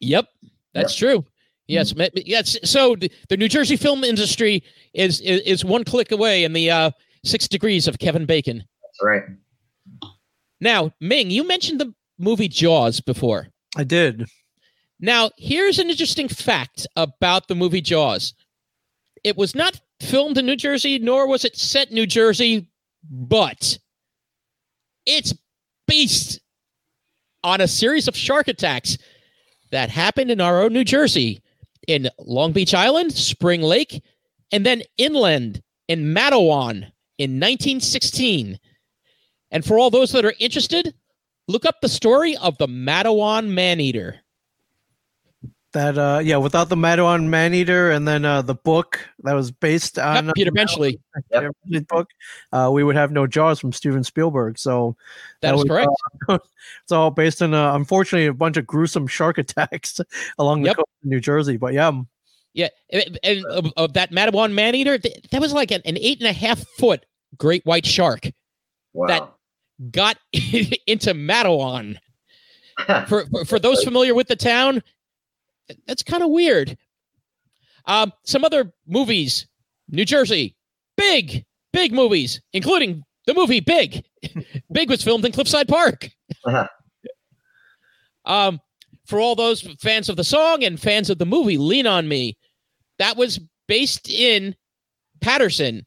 Yep, that's true. Yes, ma- yes. So the, the New Jersey film industry is, is is one click away in the uh, six degrees of Kevin Bacon. That's right. Now, Ming, you mentioned the movie Jaws before. I did. Now, here's an interesting fact about the movie Jaws. It was not filmed in New Jersey, nor was it set in New Jersey, but it's based on a series of shark attacks that happened in our own New Jersey, in Long Beach Island, Spring Lake, and then inland in Matawan in 1916. And for all those that are interested, look up the story of the Matawan Maneater. That uh yeah, without the Matawan Maneater and then uh the book that was based on Yep, Peter uh, Benchley. Yep. book, uh, we would have no Jaws from Steven Spielberg. So That is was, correct. uh, it's all based on uh, unfortunately a bunch of gruesome shark attacks along the Yep. coast of New Jersey. But yeah, Yeah, and, and of, of that Matawan maneater, th- that was like an, an eight and a half foot great white shark Wow. That- got into Matawan. For, for for those familiar with the town, that's kind of weird. Um, some other movies, New Jersey, big big movies, including the movie Big. big was filmed in Cliffside Park. Uh-huh. Um, for all those fans of the song and fans of the movie, Lean on Me, that was based in Paterson.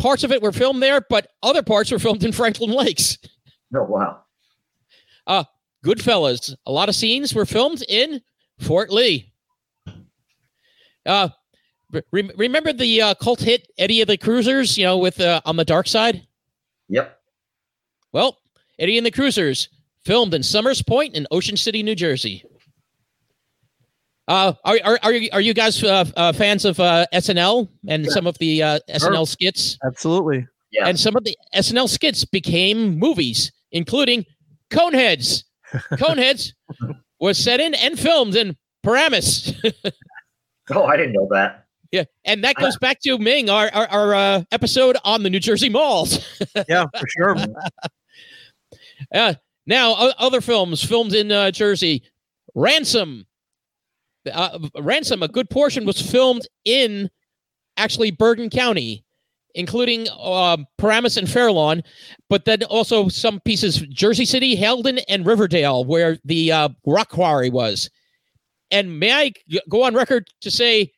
Parts of it were filmed there, but other parts were filmed in Franklin Lakes. oh wow. Goodfellas, a lot of scenes were filmed in Fort Lee. Uh, re- remember the uh, cult hit Eddie of the Cruisers? You know, with uh, on the dark side. Yep. Well, Eddie and the Cruisers filmed in Somers Point in Ocean City, New Jersey. Uh, are, are, are, you, are you guys uh, uh, fans of uh, SNL and Yeah. some of the uh, SNL skits? absolutely. Yeah. And some of the SNL skits became movies, including Coneheads. Coneheads was set in and filmed in Paramus. oh, I didn't know that. yeah, and that goes back to Ming, our our, our uh, episode on the New Jersey malls. Yeah, for sure. Uh, now, o- other films filmed in uh, Jersey. Ransom. Uh, Ransom, a good portion was filmed in actually Bergen County, including um Paramus and Fairlawn, but then also some pieces Jersey City, Haledon, and Riverdale, where the uh, rock quarry was. And may I go on record to say,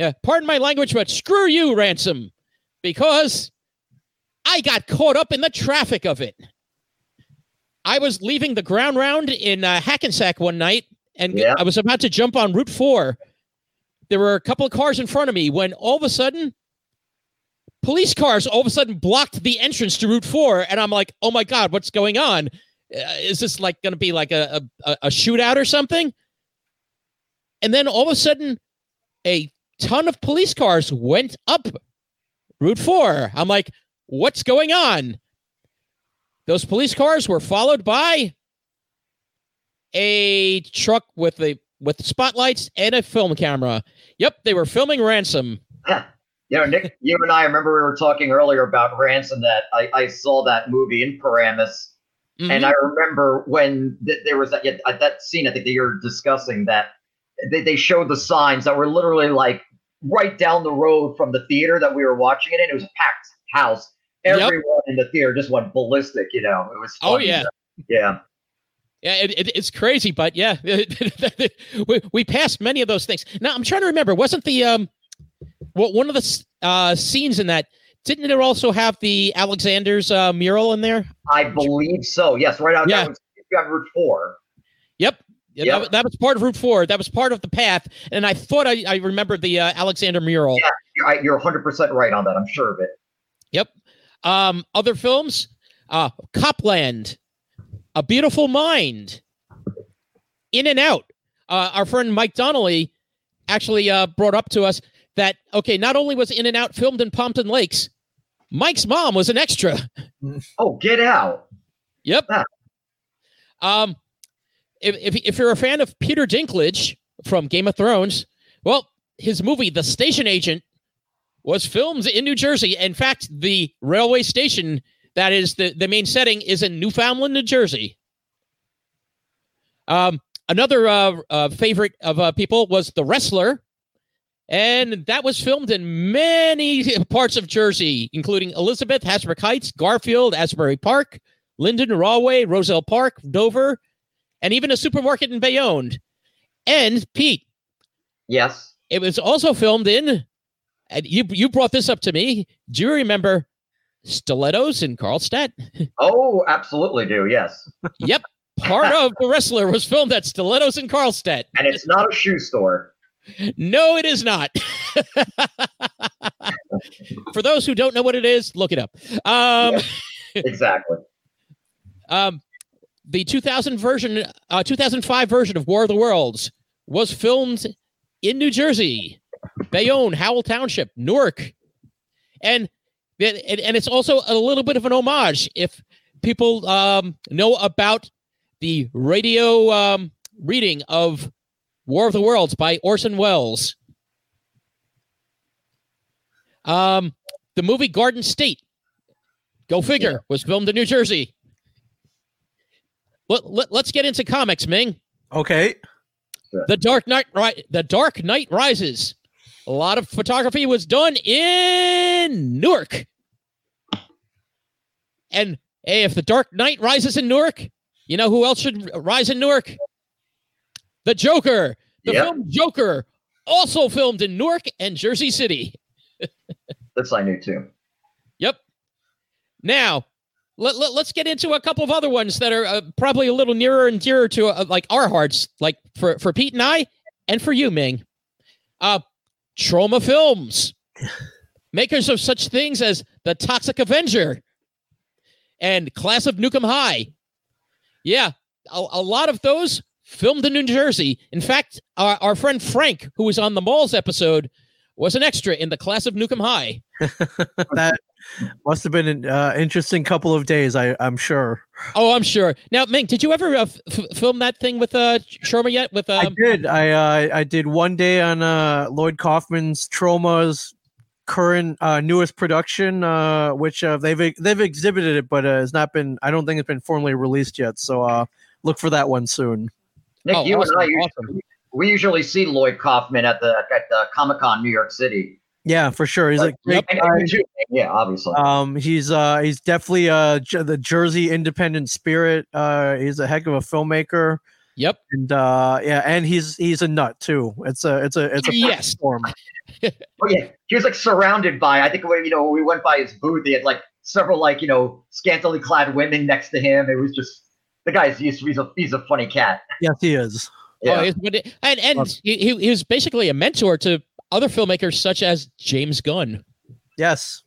uh, pardon my language, but screw you, Ransom, because I got caught up in the traffic of it. I was leaving the ground round in uh, Hackensack one night, and Yeah. I was about to jump on Route Four. There were a couple of cars in front of me when all of a sudden, police cars all of a sudden blocked the entrance to Route Four, and I'm like, "Oh my god, what's going on? Uh, is this like going to be like a, a a shootout or something?" And then all of a sudden, a ton of police cars went up Route Four. I'm like, "What's going on?" Those police cars were followed by a truck with a with spotlights and a film camera. Yep, they were filming Ransom. You know, Nick, you and I remember we were talking earlier about Ransom that I, I saw that movie in Paramus, Mhm. and I remember when th- there was that yeah, that scene I think that you're discussing that they, they showed the signs that were literally like right down the road from the theater that we were watching it in. It was a packed house. Yep. Everyone in the theater just went ballistic. You know, it was. Oh, funny. yeah. yeah. Yeah, it, it, it's crazy, but yeah, we, we passed many of those things. Now I'm trying to remember. Wasn't the um, well, one of the uh scenes in that? Didn't it also have the Alexander's uh, mural in there? I believe so. Yes, right out Yeah. there. You got Route Four. Yep. Yeah, Yep. That, that was part of Route Four. That was part of the path, and I thought I, I remembered the uh, Alexander mural. Yeah. You're, you're 100 percent right on that. I'm sure of it. Yep. Um, other films, uh, Copland, A Beautiful Mind, In and Out. Uh, our friend Mike Donnelly actually uh, brought up to us that okay, not only was In and Out filmed in Pompton Lakes, Mike's mom was an extra. Oh, get out. Yep. Ah. Um, if, if if you're a fan of Peter Dinklage from Game of Thrones, well, his movie The Station Agent was filmed in New Jersey. In fact, the railway station that is the the main setting is in Newfoundland, New Jersey. Um, another uh, uh, favorite of uh, people was The Wrestler. And that was filmed in many parts of Jersey, including Elizabeth, Hasbrouck Heights, Garfield, Asbury Park, Linden, Rahway, Roselle Park, Dover, and even a supermarket in Bayonne. And Pete, Yes. it was also filmed in and you you brought this up to me. Do you remember Stilettos in Carlstadt? Oh, absolutely do. Yes. yep. Part of the wrestler was filmed at Stilettos in Carlstadt. And it's not a shoe store. No, it is not. For those who don't know what it is, look it up. Um, Yeah. Exactly. um, the 2000 version, uh, 2005 version of War of the Worlds was filmed in New Jersey, Bayonne, Howell Township, Newark, and and, and it's also a little bit of an homage. If people um, know about the radio um, reading of War of the Worlds by Orson Welles, um, the movie Garden State, go figure, was filmed in New Jersey. Let, let, let's get into comics, Ming. Okay. The Dark Knight, right? The Dark Knight Rises. A lot of photography was done in Newark. And hey, if the Dark Knight rises in Newark, you know who else should rise in Newark? The Joker. The Yep. film Joker, also filmed in Newark and Jersey City. This I knew too. Yep. Now, let, let, us get into a couple of other ones that are uh, probably a little nearer and dearer to uh, like our hearts, like for, for Pete and I, and for you, Ming. Uh, Troma Films, makers of such things as The Toxic Avenger and Class of Nuke 'Em High. Yeah, a, a lot of those filmed in New Jersey. In fact, our, our friend Frank, who was on the Malls episode, was an extra in the Class of Nuke 'Em High. that must have been an uh, interesting couple of days. I, I'm sure. Oh, I'm sure. Now, Ming, did you ever uh, f- f- film that thing with uh, Sharma yet? With I um, did. I uh, I did one day on uh, Lloyd Kaufman's Troma's current uh, newest production, uh, which uh, they've they've exhibited it, but uh, it's not been. I don't think it's been formally released yet. So uh, look for that one soon. Nick, Oh, you awesome, and I usually, awesome. we usually see Lloyd Kaufman at the at the Comic Con New York City. Yeah, for sure. He's a great And- guy. and you too, yeah, obviously. Um, he's uh, he's definitely uh, the Jersey independent spirit. Uh, he's a heck of a filmmaker, Yep. and uh, yeah, and he's he's a nut too. It's a it's a it's a Yes. storm. oh yeah, he was like surrounded by. I think when you know when we went by his booth, he had like several like you know scantily clad women next to him. It was just the guy's he's, he's a he's a funny cat. Yes, he is. Yeah. Oh, he's- and and he, he he was basically a mentor to other filmmakers such as James Gunn. Yes.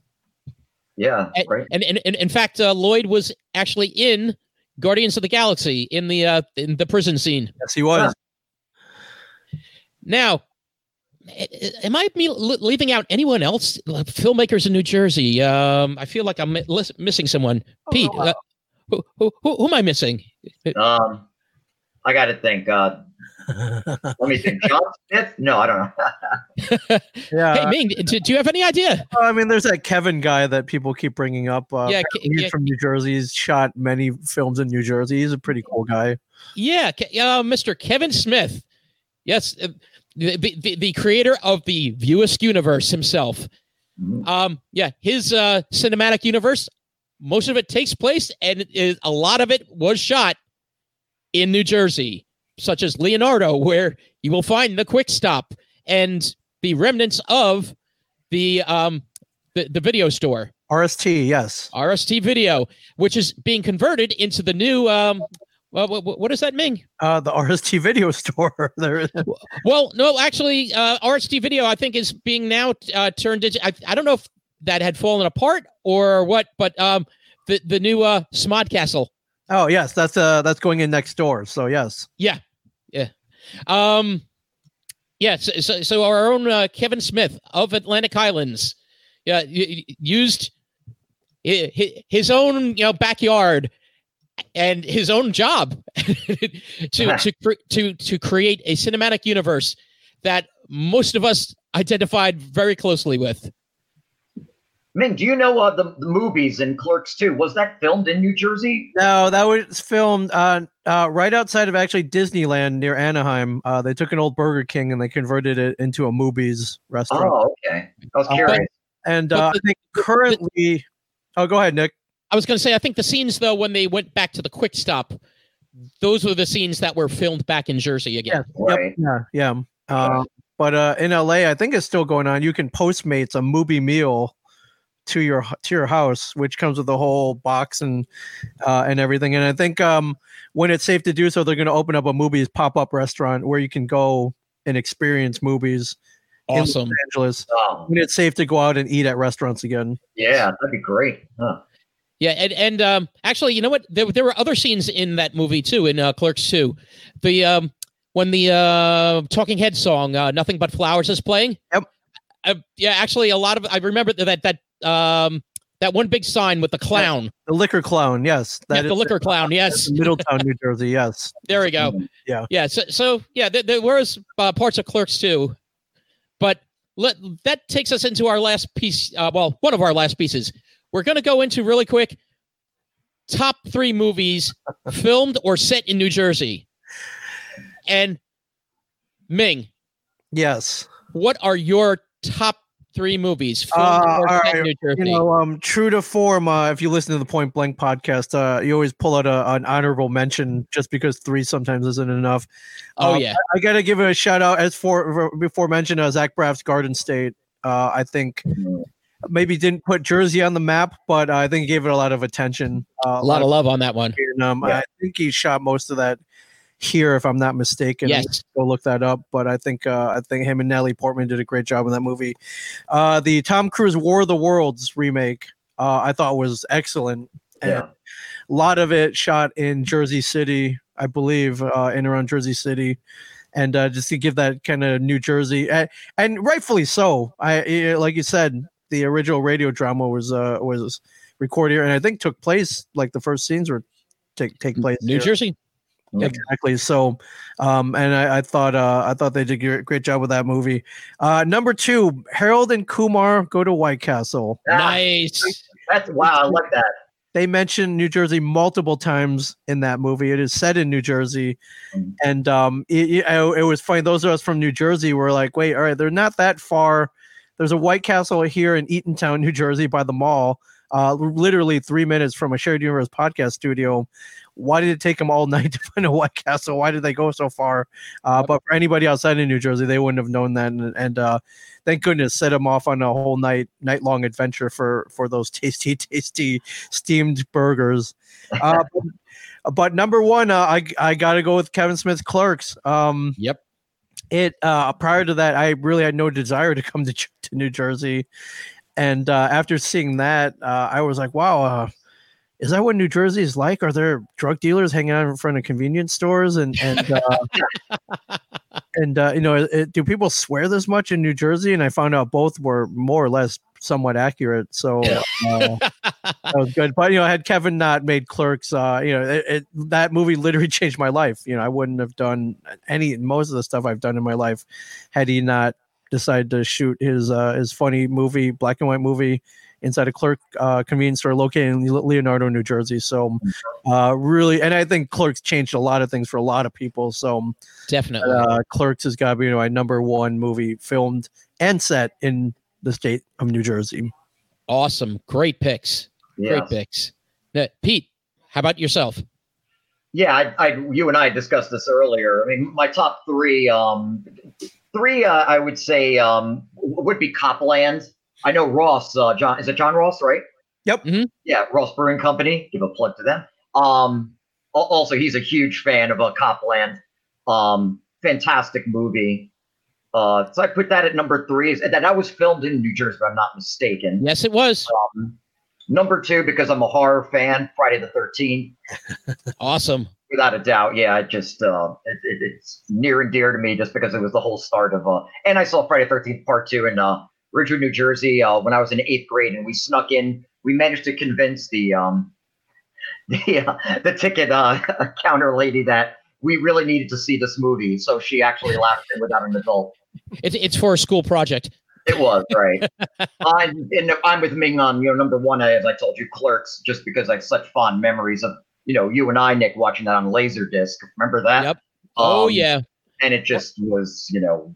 yeah, And, right. and, and, and in fact, uh, Lloyd was actually in Guardians of the Galaxy in the uh, in the prison scene. Yes, he was. Now, a- a- am I me- leaving out anyone else? Filmmakers in New Jersey. Um, I feel like I'm mi- missing someone. Pete, Oh, uh, who, who, who, who am I missing? Um, I got to think. Uh, let me think. John Smith? No, I don't know. yeah. hey, Ming, do, do you have any idea? I mean, there's that Kevin guy that people keep bringing up. Uh, Yeah, Ke- he's yeah. from New Jersey. He's shot many films in New Jersey. He's a pretty cool guy. Yeah, Ke- uh, Mr. Kevin Smith. Yes, uh, the, the, the creator of the View Askew universe himself. Mhm. Um, yeah, his uh, cinematic universe, most of it takes place, and it is, a lot of it was shot in New Jersey, such as Leonardo, where you will find the Quick Stop and the remnants of the um, the, the video store. RST, yes. RST Video, which is being converted into the new. Um, well, what, what does that mean? Uh, the RST video store. there. Well, no, actually, uh, RST Video, I think, is being now uh, turned into. I, I don't know if that had fallen apart or what, but um, the the new uh, Smodcastle. Oh, yes. That's uh, that's going in next door. So yes. Yeah, um, yeah. So, so, so our own uh, Kevin Smith of Atlantic Highlands, yeah, used hi- hi- his own you know backyard and his own job to to to to create a cinematic universe that most of us identified very closely with. Ming, do you know uh, the, the Mooby's in Clerks 2? Was that filmed in New Jersey? No, that was filmed uh, uh, right outside of actually Disneyland near Anaheim. Uh, they took an old Burger King and they converted it into a Mooby's restaurant. Oh, okay. I was Uh, curious. and uh, the- I think currently, oh, go ahead, Nick. I was going to say, I think the scenes though, when they went back to the Quick Stop, those were the scenes that were filmed back in Jersey again. Yes. Yep. Yeah. Yeah. Uh, but uh, in LA, I think it's still going on. You can Postmates a movie meal to your to your house, which comes with a whole box and uh, and everything. And I think um, when it's safe to do so, they're going to open up a Mooby's pop up restaurant where you can go and experience Mooby's Awesome. in Los Angeles. Oh, When it's safe to go out and eat at restaurants again. yeah, that'd be great. Huh. Yeah, and and um, actually, you know what? There, there were other scenes in that movie too, in uh, Clerks Two, the um, when the uh, Talking Head song uh, "Nothing But Flowers" is playing. Yep. Uh, yeah, actually, a lot of I remember that that um, that one big sign with the clown, The liquor clown, yes, yeah, that the is- liquor clown. Yes, Middletown, New Jersey. Yes, there we go. Yeah. yeah. So, so yeah, there, there was uh, parts of Clerks too, but let that takes us into our last piece. Uh, well, one of our last pieces. We're going to go into really quick top three movies filmed or set in New Jersey. And Ming, yes. what are your top three movies Uh, all right? You know, um, true to form, uh, if you listen to the Point Blank podcast, uh, you always pull out a, an honorable mention just because three sometimes isn't enough. oh um, yeah, I got to give it a shout out as for before mentioned uh, Zach Braff's Garden State. Uh, I think maybe didn't put Jersey on the map, but I think he gave it a lot of attention. Uh, a lot of love on that one. and, um, Yeah. I think he shot most of that here, if I'm not mistaken. Yes, go look that up. But I think uh, I think him and Natalie Portman did a great job in that movie. Uh, the Tom Cruise War of the Worlds remake, uh, I thought was excellent. And Yeah. a lot of it shot in Jersey City, I believe, uh, in around Jersey City. And uh, just to give that kind of New Jersey, and, and rightfully so. I like you said, the original radio drama was uh, was recorded here, and I think took place like the first scenes were take take place New here. Jersey. Yeah. Exactly. So, um, and I, I thought uh, I thought they did a great, great job with that movie. Uh, number two, Harold and Kumar go to White Castle. Ah, Nice. That's wow. I like that. They mentioned New Jersey multiple times in that movie. It is set in New Jersey, Mhm. and um, it, it, it was funny. Those of us from New Jersey were like, "Wait, all right, they're not that far." There's a White Castle here in Eatontown, New Jersey, by the mall. Uh, literally three minutes from a shared universe podcast studio. Why did it take them all night to find a White Castle? Why did they go so far? Uh, but for anybody outside of New Jersey, they wouldn't have known that. And, and uh, thank goodness, set them off on a whole night night long adventure for for those tasty, tasty steamed burgers. Uh, but, but number one, uh, I I got to go with Kevin Smith's Clerks. Um, Yep. It uh, prior to that, I really had no desire to come to to New Jersey, and uh, after seeing that, uh, I was like, wow. Is that what New Jersey is like? Are there drug dealers hanging out in front of convenience stores and and uh, and uh, you know, it, do people swear this much in New Jersey? And I found out both were more or less somewhat accurate. So uh, that was good. But you know, had Kevin not made Clerks, uh, you know, it, it, that movie literally changed my life. You know, I wouldn't have done any most of the stuff I've done in my life had he not decided to shoot his uh, his funny movie, black and white movie inside a clerk uh, convenience store located in Leonardo, New Jersey. So, uh, really, and I think Clerks changed a lot of things for a lot of people. So, Definitely. uh, Clerks has got to be you know, a number one movie filmed and set in the state of New Jersey. awesome. Great picks. Great picks. Now, Pete, how about yourself? Yeah, I, I, you and I discussed this earlier. I mean, my top three, um, three, uh, I would say, um, would be Copland. I know Ross, uh, John, is it John Ross, right? Yep. Mhm. Yeah, Ross Brewing Company. Give a plug to them. Um, also, he's a huge fan of uh, Copland. Um, fantastic movie. Uh, so I put that at number three. That that was filmed in New Jersey, if I'm not mistaken. Yes, it was. Um, number two, because I'm a horror fan, Friday the 13th. Awesome. without a doubt yeah it just uh it, it, it's near and dear to me just because it was the whole start of uh and i saw friday the 13th part two in uh ridgewood new jersey uh when i was in eighth grade and we snuck in we managed to convince the um the uh, the ticket uh counter lady that we really needed to see this movie so she actually laughed it without an adult It's it's for a school project. it was right. I'm and I'm with Ming on you know number one as I told you, Clerks, just because I have such fond memories of you know you and I, Nick, watching that on Laserdisc. Remember that? Yep. Oh Um, yeah. and it just was you know,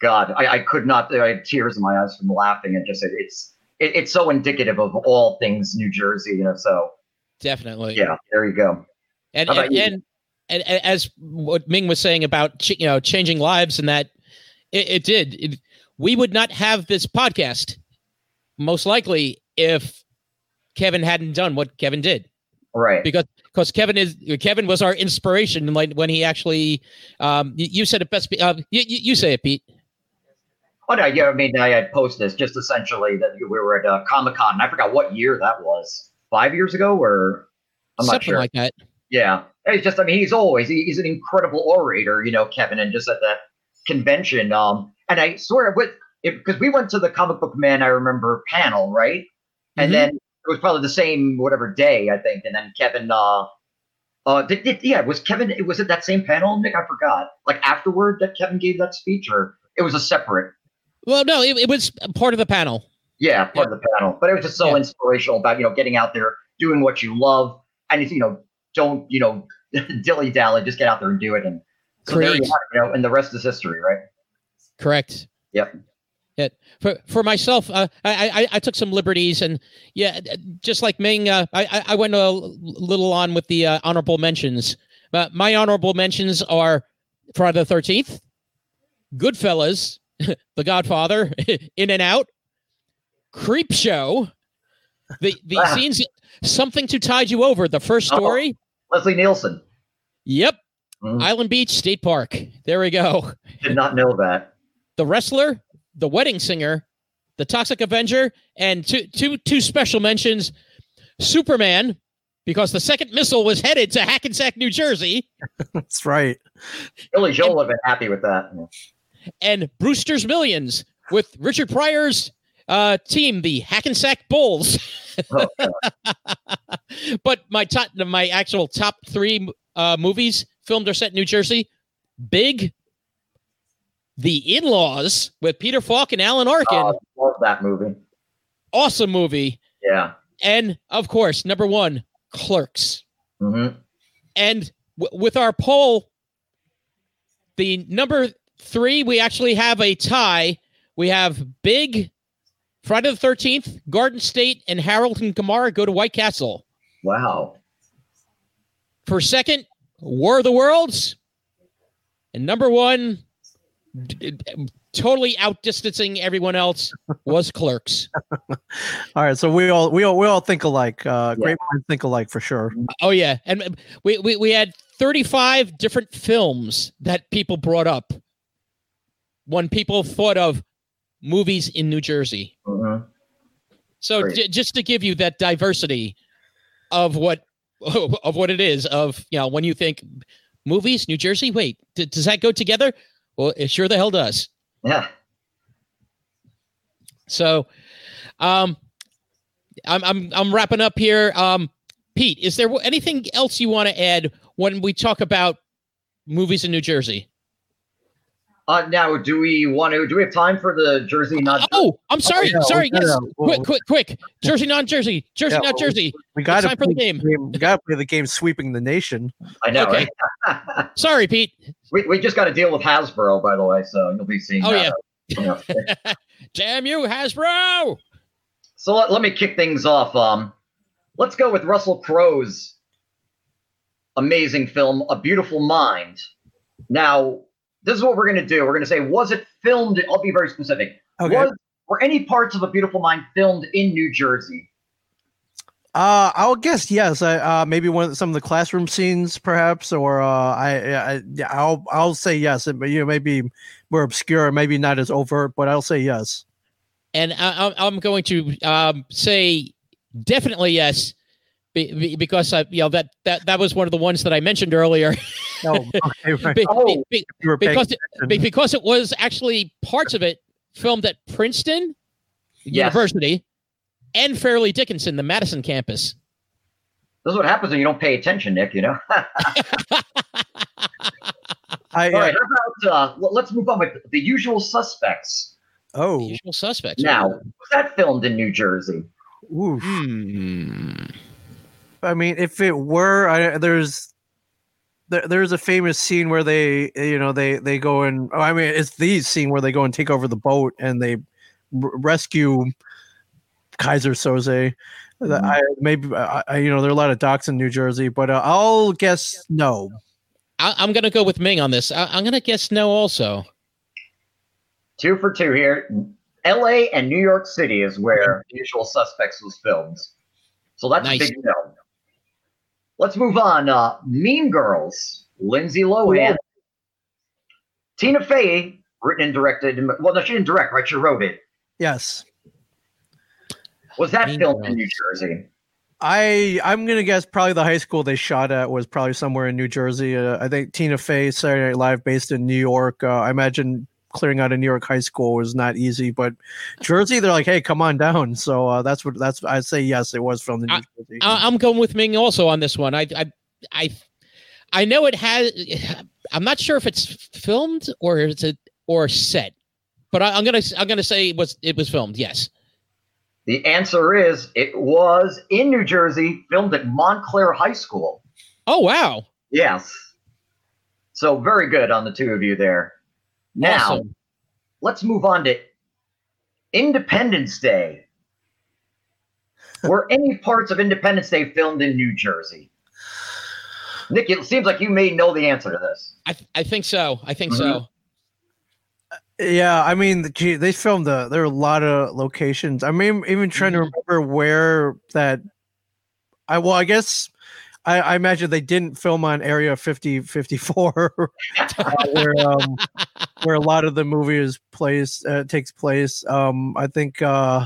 God, I, I could not. I had tears in my eyes from laughing. It just it, it's it, it's so indicative of all things New Jersey, you know. So Definitely. yeah, there you go. And and, you? and and and as what Ming was saying about ch- you know changing lives and that It, it did. It, we would not have this podcast, most likely, if Kevin hadn't done what Kevin did. Right. Because because Kevin is Kevin was our inspiration. Like when he actually, um, you, you said it best. Uh, you you say it, Pete. Oh no, yeah. I mean, I had posted this just essentially that we were at uh, Comic Con, and I forgot what year that was. Five years ago, or I'm not Something sure. like that. Yeah, it's just I mean he's always he's an incredible orator, you know, Kevin, and just at that convention. Um, and I swear with because we went to the comic book man, I remember panel, right? And Mhm. then it was probably the same whatever day I think, and then Kevin. Uh, uh, did, did, yeah, was Kevin? Was it that same panel, Nick? I forgot. Like afterward that Kevin gave that speech, or it was a separate. Well, no, it, it was part of the panel. Yeah, part of the panel. But it was just so Yeah. inspirational about, you know, getting out there, doing what you love. And you know, don't, you know, dilly dally, just get out there and do it. And so there you are, you know, and the rest is history, right? Correct. Yep. Yeah. For for myself, uh, I, I I took some liberties, and yeah, just like Ming, uh, I I- I went a little on with the uh, honorable mentions. But my honorable mentions are Friday the Thirteenth, Goodfellas, The Godfather, In and Out, Creep Show, the the Ah. scenes, something to tide you over. The first Oh. story. Leslie Nielsen. Yep. Mhm. Island Beach State Park. There we go. Did not know that. the wrestler, the wedding singer, the Toxic Avenger, and two two two special mentions: Superman, because the second missile was headed to Hackensack, New Jersey, That's right. Billy Joel would have been happy with that. And Brewster's Millions with Richard Pryor's uh, team, the Hackensack Bulls. Oh, but my top, my actual top three uh, movies filmed or set in New Jersey: Big, The In-Laws with Peter Falk and Alan Arkin, Oh, love that movie. awesome movie. Yeah. And of course, number one, Clerks. hmm And w- with our poll, the number three, we actually have a tie. We have Big, Friday the 13th, Garden State, and Harold and Kumar go to White Castle. Wow. For second, War of the Worlds. And number one, d- d- totally outdistancing everyone else, was Clerks. All right, so we all we all we all think alike. Uh, Yeah. Great minds think alike for sure. Oh yeah, and we, we we had 35 different films that people brought up when people thought of movies in New Jersey. hmm So j- just to give you that diversity of what of what it is of you know when you think movies New Jersey, wait, d- does that go together? Well, it sure the hell does. Yeah. So, um, I'm I'm I'm wrapping up here. Um, Pete, is there anything else you want to add when we talk about movies in New Jersey? Uh, now, do we want to? Do we have time for the Jersey not? Oh, I'm sorry, yeah, sorry. yeah, Yes, well, quick, quick, quick. Jersey, non Jersey, Jersey, yeah, not jersey. We got to time for the game. We got to play the game, sweeping the nation. I know, okay. right? Sorry, Pete. we, we just got to deal with Hasbro, by the way, so you'll be seeing. Oh, that. yeah. Damn you, Hasbro. So let, let me kick things off. Um, let's go with Russell Crowe's amazing film, A Beautiful Mind. Now, this is what we're going to do. We're going to say, was it filmed? I'll be very specific. Okay. Was, were any parts of A Beautiful Mind filmed in New Jersey? Uh, I'll guess yes. I, uh, maybe one of the, some of the classroom scenes, perhaps, or uh, I, I, I'll, I'll say yes. It, you know, maybe more obscure, maybe not as overt, but I'll say yes. And I, I- I'm going to um, say definitely yes, be, be- because I, you know that that that was one of the ones that I mentioned earlier. Oh, okay, right. Be- Oh. be- You were paying because it, attention. because it was actually parts of it filmed at Princeton Yes. University and Fairleigh Dickinson, the Madison campus. This is what happens when you don't pay attention, Nick. You know. I, All right. How about uh, l- let's move on with the usual suspects. The oh, usual suspects. Now, was that filmed in New Jersey? oof. Hmm. I mean, if it were, I, there's there, there's a famous scene where they, you know, they they go and oh, I mean, it's the scene where they go and take over the boat and they r- rescue Keyser Söze. Mhm. I maybe I, I- you know there are a lot of docks in New Jersey, but uh, I'll guess no. I, I'm going to go with Ming on this. I, I'm going to guess no. Also, Two for two here. L.A. and New York City is where The Usual Suspects was filmed. So that's Nice. a big no. Let's move on. Uh, mean Girls. Lindsay Lohan. Tina Fey, written and directed. Well, no, she didn't direct, right? She wrote it. Yes. Was that Mean filmed in New Jersey? I I'm gonna guess probably the high school they shot at was probably somewhere in New Jersey. Uh, I think Tina Fey Saturday Night Live based in New York. Uh, I imagine clearing out a New York high school was not easy, but Jersey they're like, hey, come on down. So uh, that's what that's I'd say yes, it was from the New I- Jersey. I, I'm going with Ming also on this one. I, I, I, I know it has. I'm not sure if it's filmed or it's a or set, but I, I'm gonna I'm gonna say it was it was filmed. Yes. The answer is it was in New Jersey, filmed at Montclair High School. Oh wow. Yes. So very good on the two of you there. Now, Awesome. let's move on to Independence Day. Were any parts of Independence Day filmed in New Jersey? Nick, it seems like you may know the answer to this. I I think so. I think Mhm. so. Yeah, I mean, gee, they filmed the. There are a lot of locations. I mean, even trying to Mhm. remember where that. I well, I guess I, I imagine they didn't film on Area 50, 54, uh, where um, where a lot of the movie is placed uh, takes place. Um, I think uh,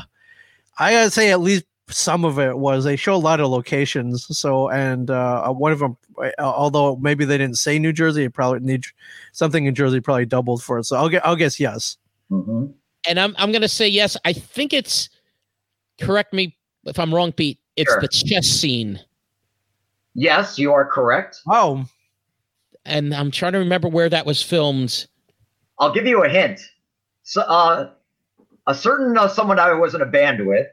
I gotta say at least some of it was they show a lot of locations. So and uh, one of them, although maybe they didn't say New Jersey, it probably need something in Jersey probably doubled for it. So I'll get I'll guess yes. Mhm. And I'm I'm gonna say yes. I think it's. Correct me if I'm wrong, Pete. It's Sure. the chess scene, Yes, you are correct. Oh, and I'm trying to remember where that was filmed. I'll give you a hint. So, uh, a certain uh, someone I was in a band with.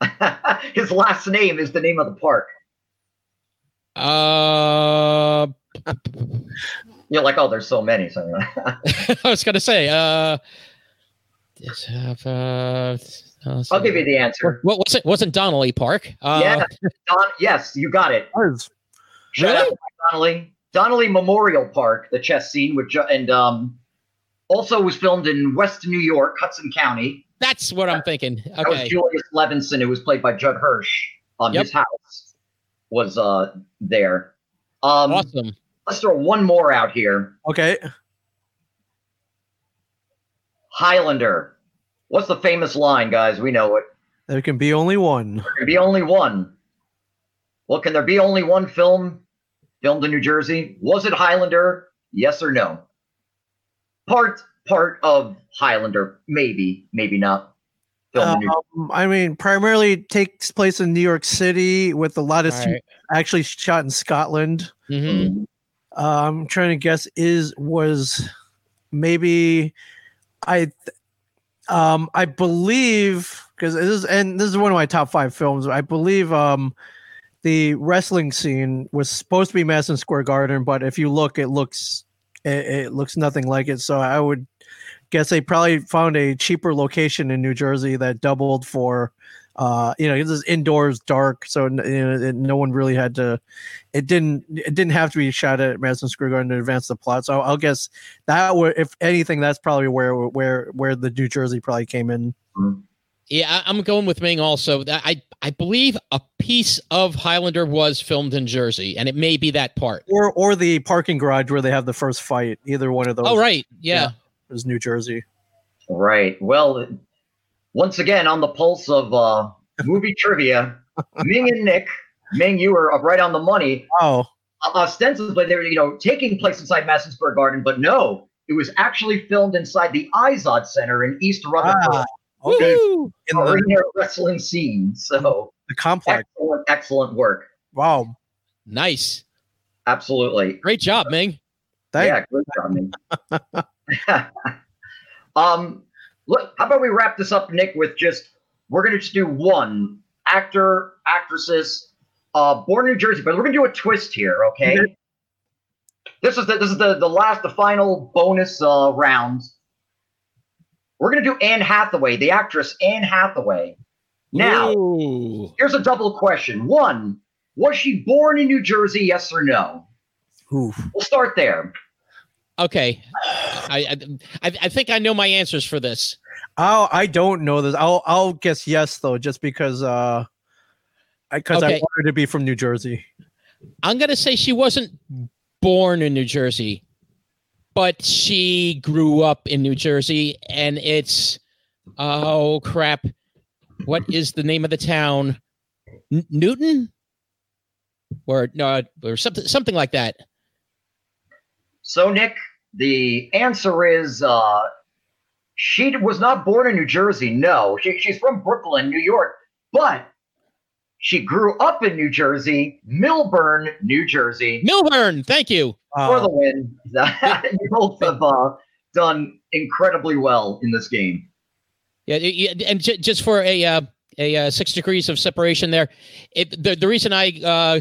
his last name is the name of the park. Uh, You're like, oh, there's so many. So I was gonna say. Uh, this, uh, uh, I'll give you the answer. What was it? Wasn't Donnelly Park? Uh, yeah, Don, yes, you got it. ours. Shout out to Mike Donnelly. Donnelly Memorial Park, the chess scene which and um, also was filmed in West New York, Hudson County. That's what I'm thinking. That was Okay. Julius Levinson, who was played by Judd Hirsch. Um, Yep. his house was uh there. Um, Awesome. let's throw one more out here. Okay. Highlander. What's the famous line, guys? We know it. There can be only one. There can be only one. Well, can there be only one film filmed in New Jersey? Was it Highlander? Yes or no? Part part of Highlander, maybe, maybe not. Filmed in New Um, I mean, primarily takes place in New York City with a lot of right. actually shot in Scotland. Mhm. Jersey. Uh, I'm trying to guess is was maybe I th- um I believe because this is and this is one of my top five films. I believe um the wrestling scene was supposed to be Madison Square Garden, but if you look, it looks it, it looks nothing like it. So I would guess they probably found a cheaper location in New Jersey that doubled for uh you know it was indoors dark so n- you know, it, no one really had to it didn't it didn't have to be shot at Madison Square Garden to advance the plot. So I'll, I'll guess that would, if anything, that's probably where where where the New Jersey probably came in. Yeah, I- I'm going with Ming also. I I believe a piece of Highlander was filmed in Jersey, and it may be that part. Or or the parking garage where they have the first fight. Either one of those Oh right, yeah. it was New Jersey. Right. Well, once again, on the pulse of uh, movie trivia, Ming and Nick, Ming, you were right on the money. Oh, ostensibly they were, you know, taking place inside Madison Square Garden, but no, it was actually filmed inside the Izod Center in East Rutherford, Ah, okay. In the, arena wrestling scene. So the complex. excellent, excellent work. Wow. Nice, Absolutely. great job, Ming. Thank yeah, great job, Ming. um, look, how about we wrap this up, Nick, with just we're gonna just do one actor, actresses, uh, born in New Jersey, but we're gonna do a twist here, okay? Okay. This is the this is the the last, the final bonus uh, round. We're gonna do Anne Hathaway, the actress Anne Hathaway. Now, Ooh. here's a double question. One, was she born in New Jersey? Yes or no? Oof. We'll start there. Okay, I, I I think I know my answers for this. Oh, I don't know this. I'll I'll guess yes though, just because uh, because I, Okay. want her to be from New Jersey. I'm gonna say she wasn't born in New Jersey, but she grew up in New Jersey, and it's oh crap, what is the name of the town? N- Newton, or no, or something something like that. So, Nick, the answer is uh, she was not born in New Jersey. No, she, she's from Brooklyn, New York, but she grew up in New Jersey, Millburn, New Jersey, Millburn, thank you. for Uh, the win. you both have uh, done incredibly well in this game. Yeah, y- y- and j- just for a uh, a uh, six degrees of separation there, it the the reason I uh,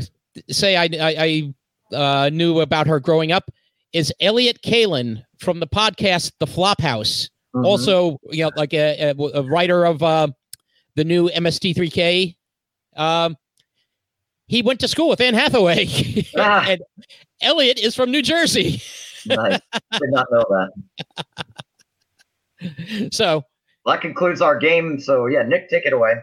say I I, I uh, knew about her growing up is Elliott Kalan from the podcast The Flophouse. Mhm. Also, you know, like a, a, a writer of uh, the new MST3K. Um, he went to school with Anne Hathaway, Ah. and Elliott is from New Jersey. nice. Did not know that. So Well, that concludes our game. So, yeah, Nick, take it away.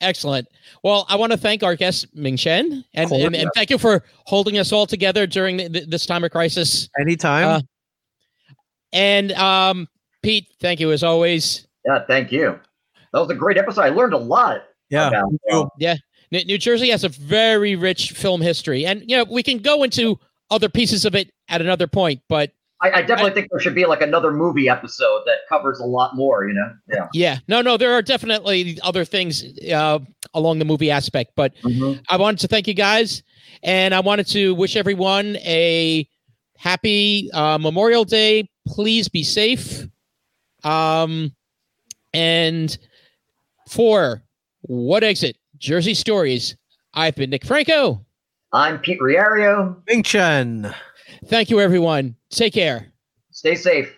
Excellent. Well, I want to thank our guest Ming Chen, and, and, and thank you for holding us all together during the, th- this time of crisis. anytime. Uh, And um, Pete, thank you as always. Yeah, thank you. That was a great episode. I learned a lot. yeah. about, you. uh, N- New Jersey has a very rich film history, and you know we can go into other pieces of it at another point. But I, I definitely think there should be like another movie episode that covers a lot more. You know? Yeah. yeah, no, no, there are definitely other things uh, along the movie aspect. But I wanted to thank you guys, and I wanted to wish everyone a happy uh, Memorial Day. Please be safe. Um, and for what exit Jersey Stories, I've been Nick Franco. I'm Pete Riario. Ming Chen. Thank you, everyone. Take care. Stay safe.